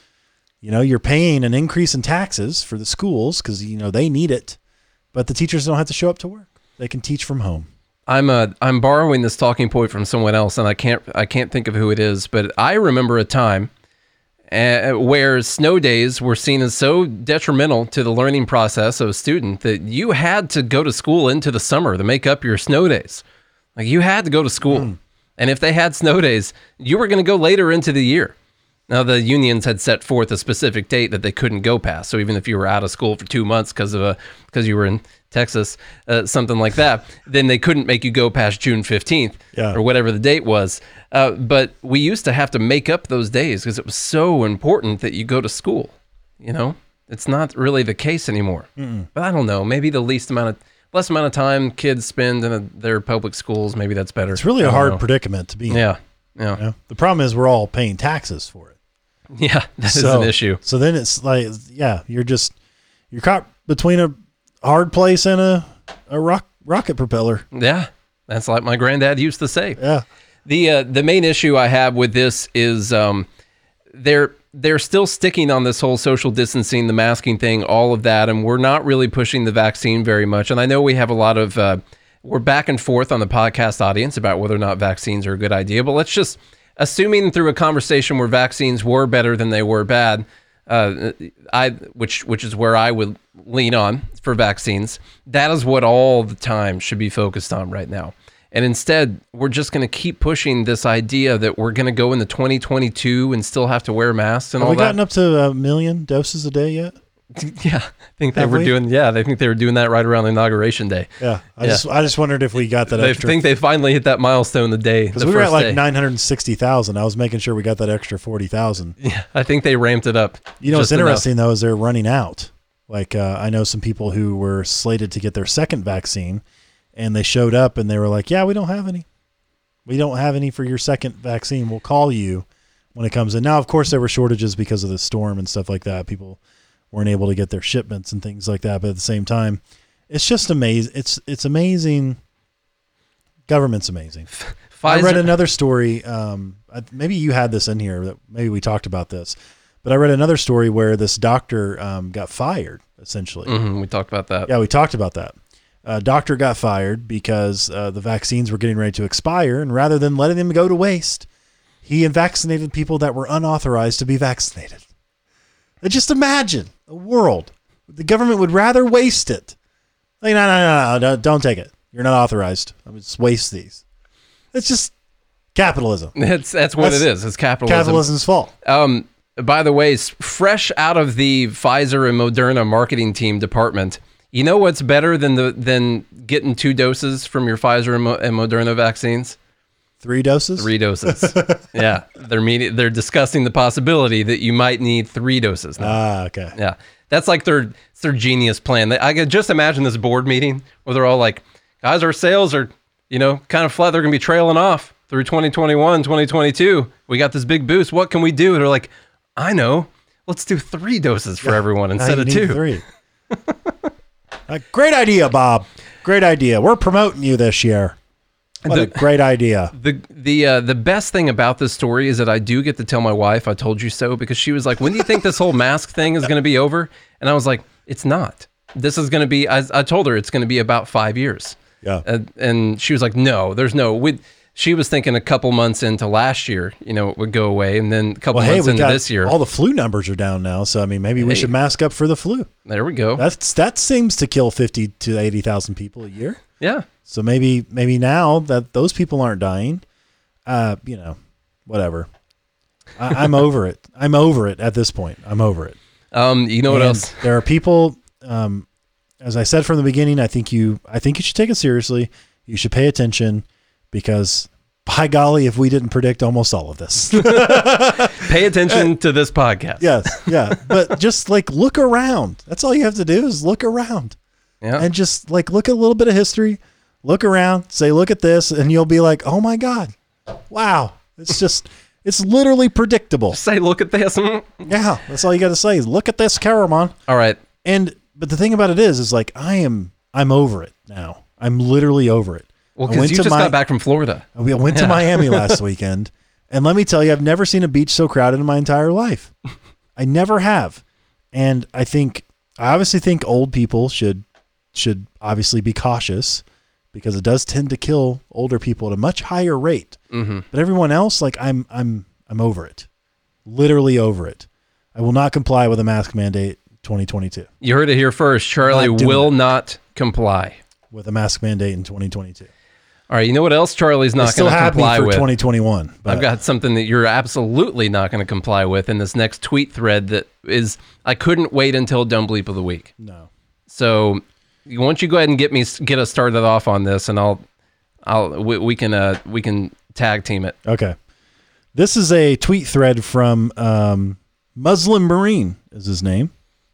You know, you're paying an increase in taxes for the schools because you know they need it, but the teachers don't have to show up to work. They can teach from home. I'm uh, I'm borrowing this talking point from someone else, and I can't I can't think of who it is, but I remember a time uh, where snow days were seen as so detrimental to the learning process of a student that you had to go to school into the summer to make up your snow days. Like you had to go to school, and if they had snow days, you were going to go later into the year. Now the unions had set forth a specific date that they couldn't go past. So even if you were out of school for two months because of a because you were in Texas, uh, something like that, then they couldn't make you go past June fifteenth Yeah. or whatever the date was. Uh, but we used to have to make up those days because it was so important that you go to school. You know, it's not really the case anymore. But I don't know. Maybe the least amount of less amount of time kids spend in a, their public schools. Maybe that's better. It's really a hard know. predicament to be in. Yeah, yeah, you know? The problem is we're all paying taxes for it. yeah. That is so, an issue. So then it's like, yeah, you're just you're caught between a hard place and a a rock rocket propeller. Yeah, that's like my granddad used to say. Yeah. The uh, the main issue I have with this is um, they're they're still sticking on this whole social distancing, the masking thing, all of that, and we're not really pushing the vaccine very much. And I know we have a lot of uh, we're back and forth on the podcast audience about whether or not vaccines are a good idea. But let's just assuming through a conversation where vaccines were better than they were bad, uh, I which which is where I would lean on for vaccines. That is what all the time should be focused on right now. And instead, we're just going to keep pushing this idea that we're going to go into 2022 and still have to wear masks and Have all we that. gotten up to a million doses a day yet? yeah, I think they Have were we? doing. Yeah, they think they were doing that right around the inauguration day. Yeah. I Yeah. just I just wondered if we got that They extra. think they finally hit that milestone the day. because the we were first at like nine hundred sixty thousand. I was making sure we got that extra forty thousand. Yeah, I think they ramped it up. You know what's just enough. interesting though is they're running out. Like uh, I know some people who were slated to get their second vaccine, and they showed up and they were like, "Yeah, we don't have any. We don't have any for your second vaccine. We'll call you when it comes in." Now, of course, there were shortages because of the storm and stuff like that. People weren't able to get their shipments and things like that. But at the same time, it's just amazing. It's it's amazing. Government's amazing. I read another story. Um, I- maybe you had this in here. That maybe we talked about this, but I read another story where this doctor um, got fired. Essentially, Mhm, we talked about that. yeah, we talked about that. Uh, doctor got fired because uh, the vaccines were getting ready to expire, and rather than letting them go to waste, he vaccinated people that were unauthorized to be vaccinated. Just imagine a world the government would rather waste it. Like, no, no, no, no, no, don't take it. You're not authorized. I would just waste these. It's just capitalism. That's that's what That's it is. It's capitalism. Capitalism's fault. Um, by the way, fresh out of the Pfizer and Moderna marketing team department, you know what's better than the than getting two doses from your Pfizer and, Mo- and Moderna vaccines? Three doses. Three doses. yeah, they're meaning, they're discussing the possibility that you might need three doses now. Ah, okay. Yeah, that's like their it's their genius plan. I could just imagine this board meeting where they're all like, "Guys, our sales are, you know, kind of flat. They're going to be trailing off through 2021, 2022. We got this big boost. What can we do?" And They're like, "I know. Let's do three doses for everyone Now instead of need two. Three. Great idea, Bob. Great idea. We're promoting you this year. What a great idea. The the uh, the best thing about this story is that I do get to tell my wife I told you so because she was like, "When do you think this whole mask thing is going to be over?" And I was like, "It's not. This is going to be." I, I told her it's going to be about five years. Yeah. Uh, and she was like, "No, there's no. We, she was thinking a couple months into last year, you know, it would go away, and then a couple Well, hey, months we into got this year, all the flu numbers are down now, so I mean, maybe we should mask up for the flu. there we go. That's that seems to kill fifty to eighty thousand people a year. yeah, So maybe maybe now that those people aren't dying, uh, you know, whatever. I, I'm over it. I'm over it at this point. I'm over it. um, you know what else? There are people. Um, as I said from the beginning, I think you. I think you should take it seriously. You should pay attention because, by golly, if we didn't predict almost all of this, Pay attention to this podcast. yes, yeah. But just like look around. That's all you have to do is look around yeah. and just like look at a little bit of history. Look around. Say, look at this, and you'll be like, oh my god, wow. It's just. It's literally predictable. Say, look at this. Mm. Yeah, that's all you got to say. is Look at this, Caramon. All right. And but the thing about it is, is like I am, I'm over it now. I'm literally over it. Well, because you just my- got back from Florida. We went to Miami last weekend, and let me tell you, I've never seen a beach so crowded in my entire life. I never have, and I think I obviously think old people should should obviously be cautious because it does tend to kill older people at a much higher rate. Mm-hmm. But everyone else, like I'm, I'm, I'm over it, literally over it. I will not comply with a mask mandate 2022 You heard it here first. Charlie Not will it. not comply. with a mask mandate in 2022. All right. You know what else Charlie's not going to comply for with? 2021. But I've got something that you're absolutely not going to comply with in this next tweet thread that is I couldn't wait until dumb bleep of the week. no. So why don't you go ahead and get me get us started off on this, and I'll I'll we, we can uh we can tag team it. Okay. This is a tweet thread from um, Muslim Marine is his name.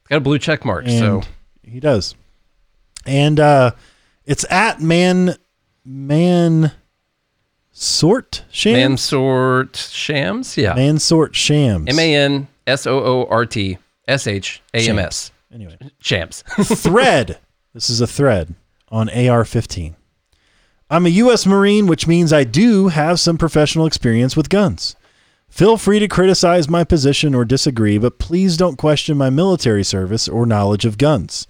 Got a blue check mark. And so he does. And uh, it's at man man sort shams. Mansort Shams, yeah, Man sort shams. M A N S O O R T S H A M S Anyway. Shams. thread. This is a thread on AR 15. I'm a U.S. Marine, which means I do have some professional experience with guns. Feel free to criticize my position or disagree, but please don't question my military service or knowledge of guns.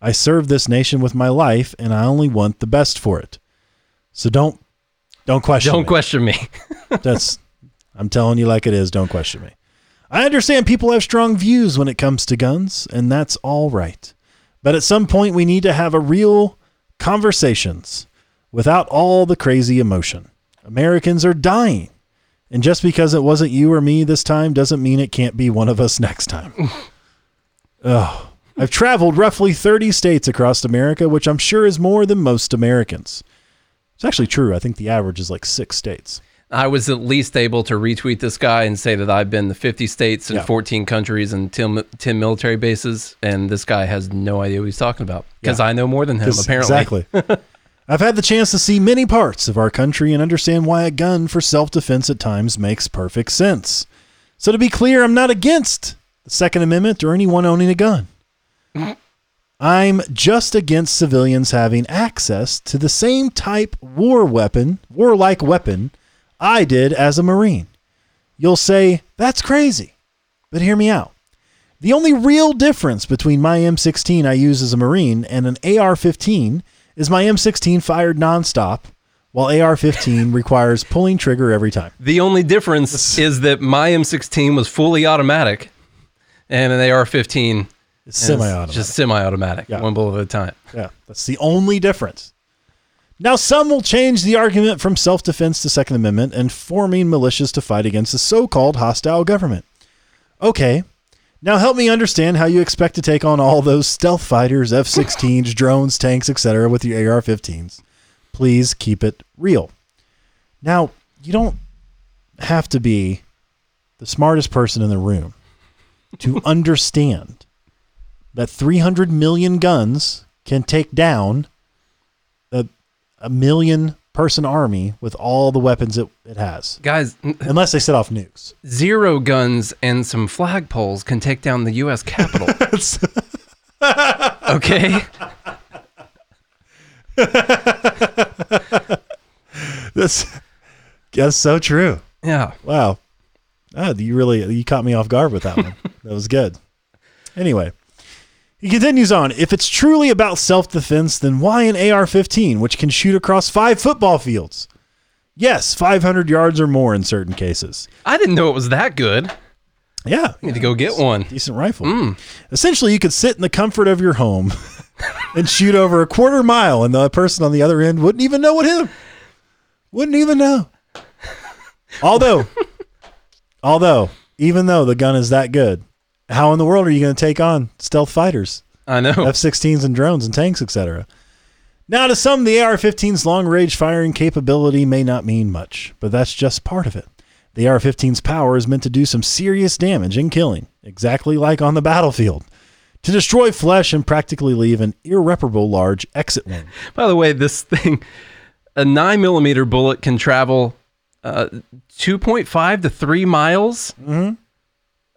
I serve this nation with my life, and I only want the best for it. So don't don't question. Don't me. question me. That's I'm telling you like it is, don't question me. I understand people have strong views when it comes to guns, and that's all right. But at some point we need to have a real conversations without all the crazy emotion. Americans are dying. And just because it wasn't you or me this time doesn't mean it can't be one of us next time. oh, I've traveled roughly 30 states across America, which I'm sure is more than most Americans. It's actually true. I think the average is like six states. I was at least able to retweet this guy and say that I've been to 50 states and Yeah. 14 countries and 10, 10 military bases, and this guy has no idea what he's talking about because Yeah. I know more than him apparently. Exactly. I've had the chance to see many parts of our country and understand why a gun for self defense at times makes perfect sense. So, to be clear, I'm not against the Second Amendment or anyone owning a gun. I'm just against civilians having access to the same type war weapon, warlike weapon, I did as a Marine. You'll say, that's crazy. But hear me out. The only real difference between my M16 I use as a Marine and an AR 15 is my M16 fired nonstop, while AR 15 requires pulling trigger every time. The only difference is that my M16 was fully automatic, and an AR-15 It's semi automatic. just semi-automatic, Yeah. one bullet at a time. Yeah, that's the only difference. Now, some will change the argument from self defense to Second Amendment and forming militias to fight against the so called hostile government. Okay, now help me understand how you expect to take on all those stealth fighters, F 16s, drones, tanks, etc., with your AR 15s. Please keep it real. Now, you don't have to be the smartest person in the room to understand that 300 million guns can take down a, a million person army with all the weapons it, it has. Guys, Unless they set off nukes. zero guns and some flagpoles can take down the U.S. Capitol. okay? That's, that's so true. Yeah. Wow. Ah, you really you caught me off guard with that one. that was good. Anyway, he continues on. If it's truly about self-defense, then why an AR-15, which can shoot across five football fields? Yes, 500 yards or more in certain cases. I didn't know it was that good. Yeah, I need to go get one. decent rifle. Hmm. Essentially, you could sit in the comfort of your home and shoot over a quarter mile, and the person on the other end wouldn't even know what hit him. Wouldn't even know. Although, although, even though the gun is that good, how in the world are you going to take on stealth fighters, I know. F-16s and drones and tanks, etc.? Now, to some, the AR-15's long-range firing capability may not mean much, but that's just part of it. The AR-15's power is meant to do some serious damage and killing, exactly like on the battlefield, to destroy flesh and practically leave an irreparable large exit wound. By the way, this thing, a nine millimeter bullet can travel uh, 2.5 to 3 miles. Mm-hmm.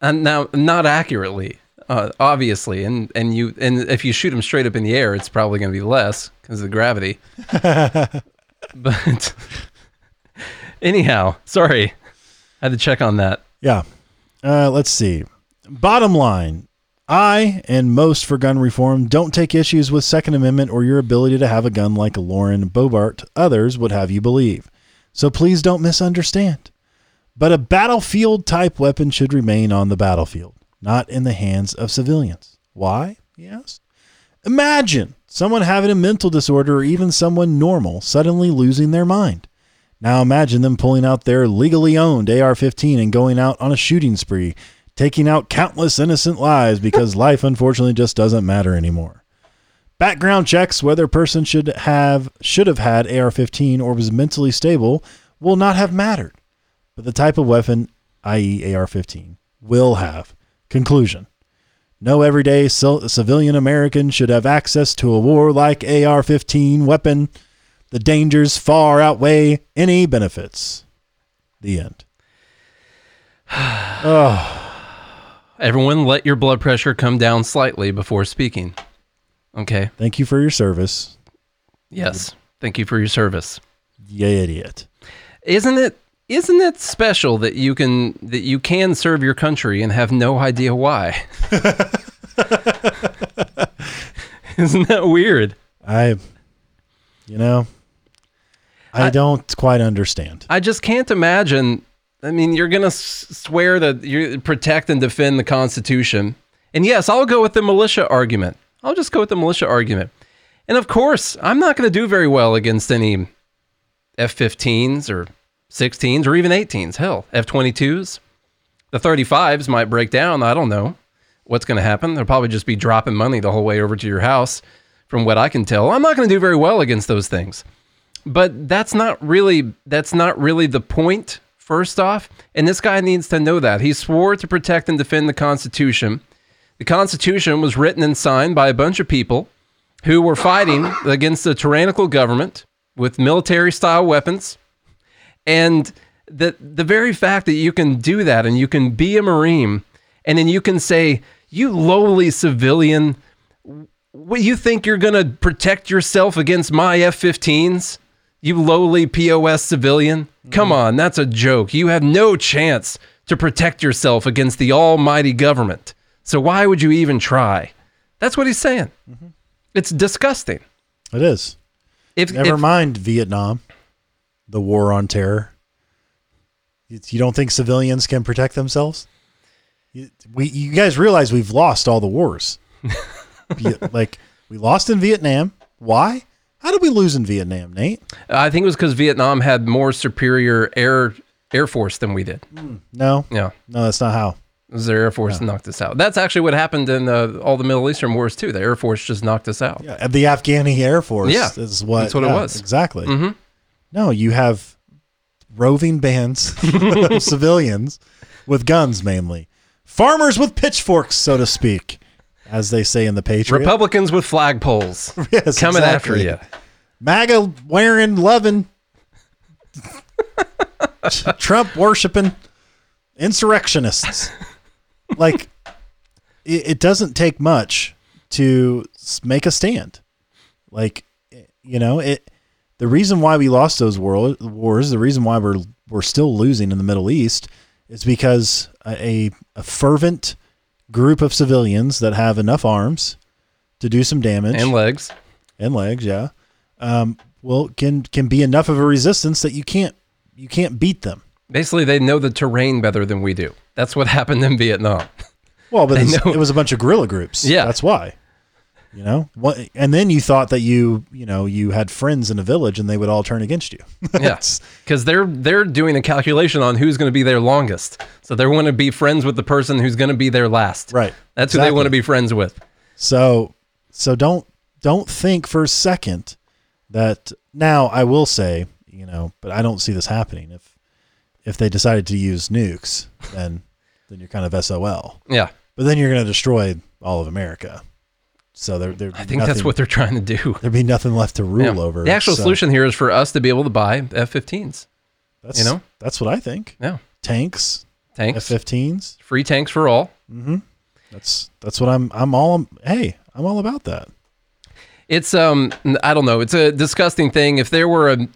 And now, not accurately, uh, obviously. And, and, you, and if you shoot them straight up in the air, it's probably going to be less because of the gravity. but anyhow, sorry. I had to check on that. Yeah. Uh, let's see. Bottom line I and most for gun reform don't take issues with Second Amendment or your ability to have a gun like Lauren Boebert others would have you believe. So please don't misunderstand. But a battlefield type weapon should remain on the battlefield, not in the hands of civilians. Why? Yes. Imagine someone having a mental disorder or even someone normal suddenly losing their mind. Now imagine them pulling out their legally owned AR 15 and going out on a shooting spree, taking out countless innocent lives because life unfortunately just doesn't matter anymore. Background checks whether a person should have should have had AR-15 or was mentally stable will not have mattered, but the type of weapon, i.e., AR-15, will have. Conclusion: No everyday civilian American should have access to a warlike AR-15 weapon. The dangers far outweigh any benefits. The end. oh. Everyone, let your blood pressure come down slightly before speaking. Okay. Thank you for your service, Yes. Thank you for your service. you idiot. Isn't it isn't it special that you can that you can serve your country and have no idea why? isn't that weird? I, you know, I, I- don't quite understand. I just can't imagine. I mean, you're going to swear that you protect and defend the Constitution. And yes, I'll go with the militia argument. I'll just go with the militia argument. And of course, I'm not going to do very well against any F 15s or 16s or even 18s. Hell, F 22s. The 35s might break down. I don't know what's going to happen. They'll probably just be dropping money the whole way over to your house, from what I can tell. I'm not going to do very well against those things but that's not really that's not really the point first off and this guy needs to know that he swore to protect and defend the constitution the constitution was written and signed by a bunch of people who were fighting against a tyrannical government with military style weapons and the the very fact that you can do that and you can be a marine and then you can say you lowly civilian what you think you're going to protect yourself against my F-15s? You lowly POS civilian? Come mm-hmm. on, that's a joke. You have no chance to protect yourself against the almighty government. So why would you even try? That's what he's saying. Mm-hmm. It's disgusting. It is. If, Never if- mind Vietnam, the war on terror. You don't think civilians can protect themselves? You, we, you guys realize we've lost all the wars. Like we lost in Vietnam. Why? How did we lose in Vietnam, Nate? I think it was because Vietnam had more superior air air force than we did. No, Yeah, no, that's not how. it was their air force that knocked us out. That's actually what happened in uh, all the Middle Eastern wars too. The air force just knocked us out. Yeah, the Afghani Air Force. Yeah, is what. that's what it was. exactly. Mhm. No, you have roving bands of civilians with guns, mainly farmers with pitchforks, so to speak, as they say in the Patriot. Republicans with flagpoles Yes, coming exactly. after you. MAGA wearing, loving, Trump worshiping insurrectionists. Like, it, it doesn't take much to make a stand. Like, you know, it. The reason why we lost those world wars, the reason why we're we're still losing in the Middle East, is because a, a fervent group of civilians that have enough arms to do some damage and legs. and legs, yeah, um, well, can can be enough of a resistance that you can't you can't beat them. Basically, they know the terrain better than we do. That's what happened in Vietnam. Well, but They it's- know- it was a bunch of guerrilla groups. Yeah. that's why. You know, what, and then you thought that you, you know, you had friends in a village and they would all turn against you. Yeah, because they're they're doing a calculation on who's going to be there longest. So they want to be friends with the person who's going to be there last. Right. That's who they want to be friends with. So so don't don't think for a second that now I will say, you know, but I don't see this happening. If if they decided to use nukes, then then you're kind of SOL. Yeah, But then you're going to destroy all of America. So there there I think that's what they're trying to do. there'd be nothing left to rule Yeah. over. The actual So solution here is for us to be able to buy F-15s. that's, you know? that's what I think. Yeah, Tanks, tanks, F-15s. free tanks for all. That's that's what I'm I'm all hey, I'm all about that. It's um, I don't know. It's a disgusting thing. If there were a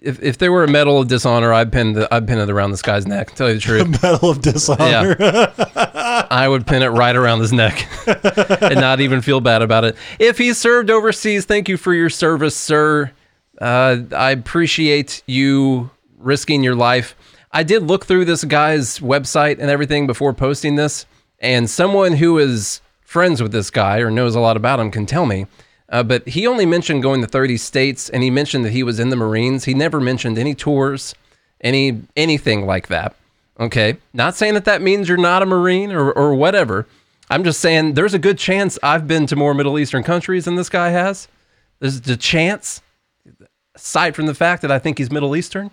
if, if there were a medal of dishonor, I'd pin the I'd pin it around this guy's neck. Tell you the truth. A medal of dishonor. Yeah, I would pin it right around his neck and not even feel bad about it. If he served overseas, thank you for your service, sir. Uh, I appreciate you risking your life. I did look through this guy's website and everything before posting this, and someone who is friends with this guy or knows a lot about him can tell me. Uh, but he only mentioned going to 30 states, and he mentioned that he was in the Marines. He never mentioned any tours, any anything like that. Okay. Not saying that that means you're not a Marine or, or whatever. I'm just saying there's a good chance I've been to more Middle Eastern countries than this guy has. There's the chance, aside from the fact that I think he's Middle Eastern.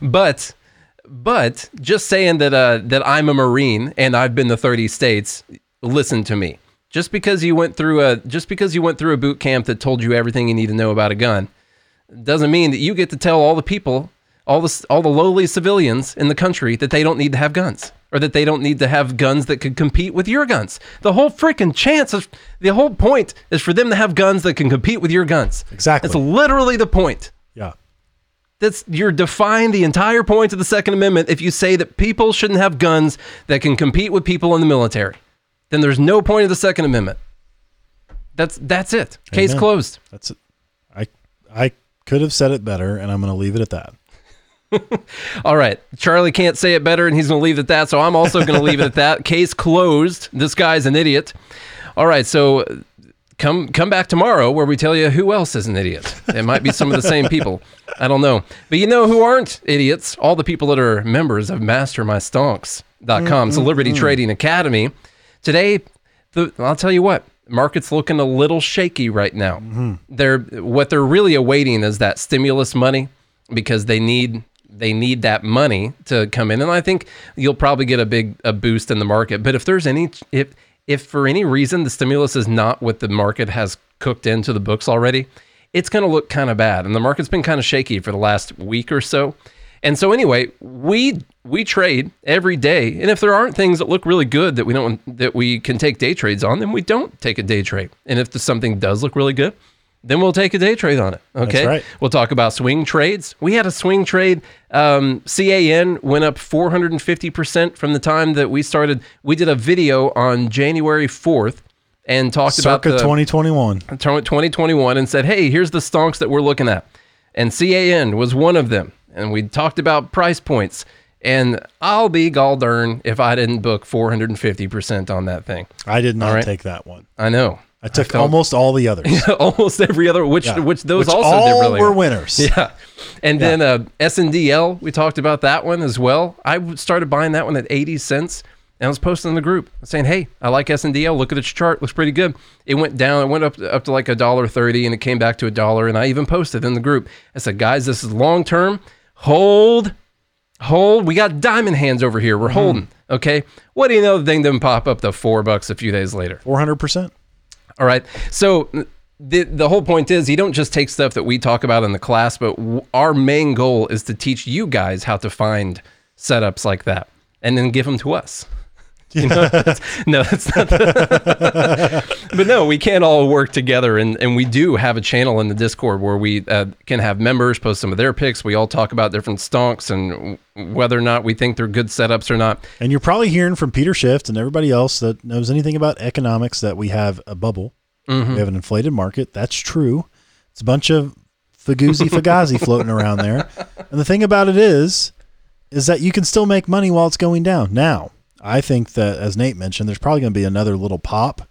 But but just saying that uh, that I'm a Marine and I've been to 30 states, listen to me. Just because you went through a just because you went through a boot camp that told you everything you need to know about a gun, doesn't mean that you get to tell all the people, all the all the lowly civilians in the country that they don't need to have guns or that they don't need to have guns that could compete with your guns. The whole freaking chance of the whole point is for them to have guns that can compete with your guns. Exactly. That's literally the point. yeah. That's you're defying the entire point of the Second Amendment if you say that people shouldn't have guns that can compete with people in the military. Then there's no point of the Second Amendment. That's that's it. Case Amen. closed. That's it. I I could have said it better and I'm going to leave it at that. All right. Charlie can't say it better and he's going to leave it at that. So I'm also going to leave it at that. Case closed. This guy's an idiot. All right. So come come back tomorrow where we tell you who else is an idiot. It might be some of the same people. I don't know. But you know who aren't idiots? All the people that are members of mastermystonks.com, mm, Celebrity mm, mm. Trading Academy. Today, the, I'll tell you what, market's looking a little shaky right now. Mm-hmm. They're what they're really awaiting is that stimulus money because they need they need that money to come in and I think you'll probably get a big a boost in the market. But if there's any if if for any reason the stimulus is not what the market has cooked into the books already, it's going to look kind of bad. And the market's been kind of shaky for the last week or so. And so anyway, we we trade every day, and if there aren't things that look really good that we don't that we can take day trades on, then we don't take a day trade. And if something does look really good, then we'll take a day trade on it. Okay, right. we'll talk about swing trades. We had a swing trade. Um, CAN went up 450 percent from the time that we started. We did a video on January 4th and talked Circa about the 2021. 2021 and said, "Hey, here's the stonks that we're looking at," and CAN was one of them. And we talked about price points. And I'll be gall darn if I didn't book 450 percent on that thing. I did not right. take that one. I know. I took felt- almost all the others. almost every other, which Yeah. which those Which also all did really were winners. Yeah. And then uh, SNDL, we talked about that one as well. I started buying that one at 80 cents. And I was posting in the group saying, "Hey, I like SNDL. Look at its chart; looks pretty good." It went down. It went up up to like a dollar thirty, and it came back to a dollar. And I even posted in the group. I said, "Guys, this is long term. Hold, hold. We got diamond hands over here. We're holding. Okay. What do you know? The thing didn't pop up to four bucks a few days later. 400%. All right. So the the whole point is you don't just take stuff that we talk about in the class, but w- our main goal is to teach you guys how to find setups like that and then give them to us. You know, that's, no, that's not. but no, we can't all work together, and and we do have a channel in the Discord where we uh, can have members post some of their picks. We all talk about different stonks and whether or not we think they're good setups or not. And you're probably hearing from Peter Schiff and everybody else that knows anything about economics that we have a bubble. Mm-hmm. We have an inflated market. That's true. It's a bunch of fagoozy fagazi floating around there. And the thing about it is, is that you can still make money while it's going down. Now, I think that as Nate mentioned, there's probably going to be another little pop,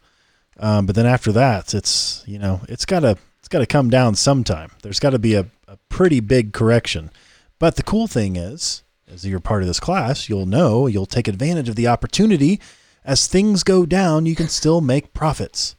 um, but then after that, it's you know it's got to it's got to come down sometime. There's got to be a, a pretty big correction. But the cool thing is, as you're part of this class, you'll know you'll take advantage of the opportunity. As things go down, you can still make profits.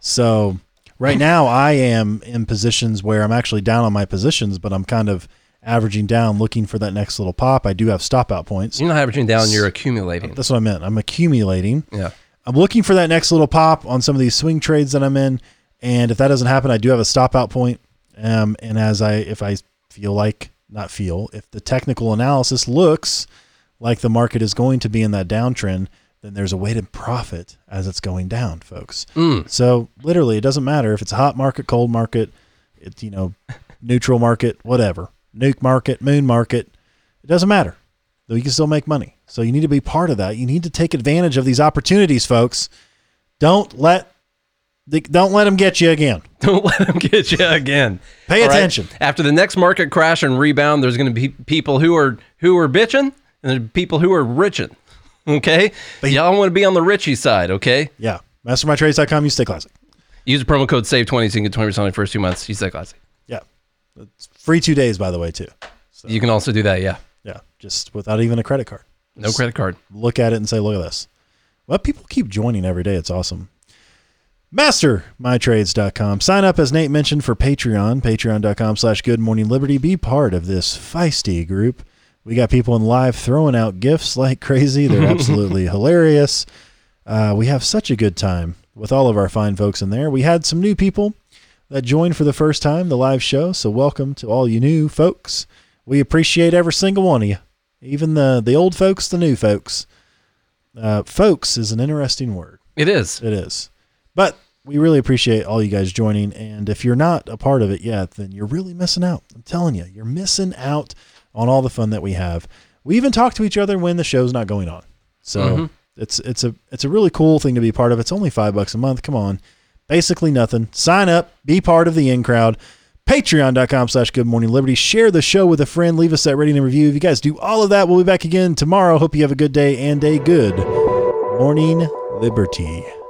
So right now, I am in positions where I'm actually down on my positions, but I'm kind of averaging down, looking for that next little pop. I do have stop out points. You're not averaging down, you're accumulating. That's what I meant. I'm accumulating. Yeah. I'm looking for that next little pop on some of these swing trades that I'm in, and if that doesn't happen, I do have a stop out point. Um, and as I, if I feel like not feel, if the technical analysis looks like the market is going to be in that downtrend, then there's a way to profit as it's going down, folks. Mm. So literally, it doesn't matter if it's a hot market, cold market, it's you know, neutral market, whatever, nuke market, moon market. It doesn't matter. Though you can still make money. So you need to be part of that. You need to take advantage of these opportunities, folks. Don't let don't let them get you again. Don't let them get you again. Pay All right? attention. After the next market crash and rebound, there's going to be people who are who are bitching and there's people who are riching. Okay, but y'all want to be on the richie side. Okay, Yeah. MasterMyTrades.com. You stay classic. use the promo code save twenty so you can get twenty percent on the first two months. You Stay classic. Yeah. It's free two days, by the way, too. You can also do that. Yeah, Yeah. Just without even a credit card. no credit card. look at it and say, look at this. Well, people keep joining every day. It's awesome. MasterMyTrades.com. Sign up, as Nate mentioned, for Patreon. Patreon.com slash Good Morning Liberty. Be part of this feisty group. We got people in live throwing out gifts like crazy. They're absolutely hilarious. Uh, we have such a good time with all of our fine folks in there. We had some new people that joined for the first time, the live show. So welcome to all you new folks. We appreciate every single one of you, even the, the old folks, the new folks. Uh, folks is an interesting word. It is. It is. But we really appreciate all you guys joining. And if you're not a part of it yet, then you're really missing out. I'm telling you, you're missing out on all the fun that we have. We even talk to each other when the show's not going on. So it's it's a it's a really cool thing to be part of. It's only five bucks a month. Come on. Basically nothing. Sign up, be part of the in crowd. Patreon.com slash good morning liberty. Share the show with a friend. Leave us that rating and review. If you guys do all of that, we'll be back again tomorrow. Hope you have a good day and a good morning liberty.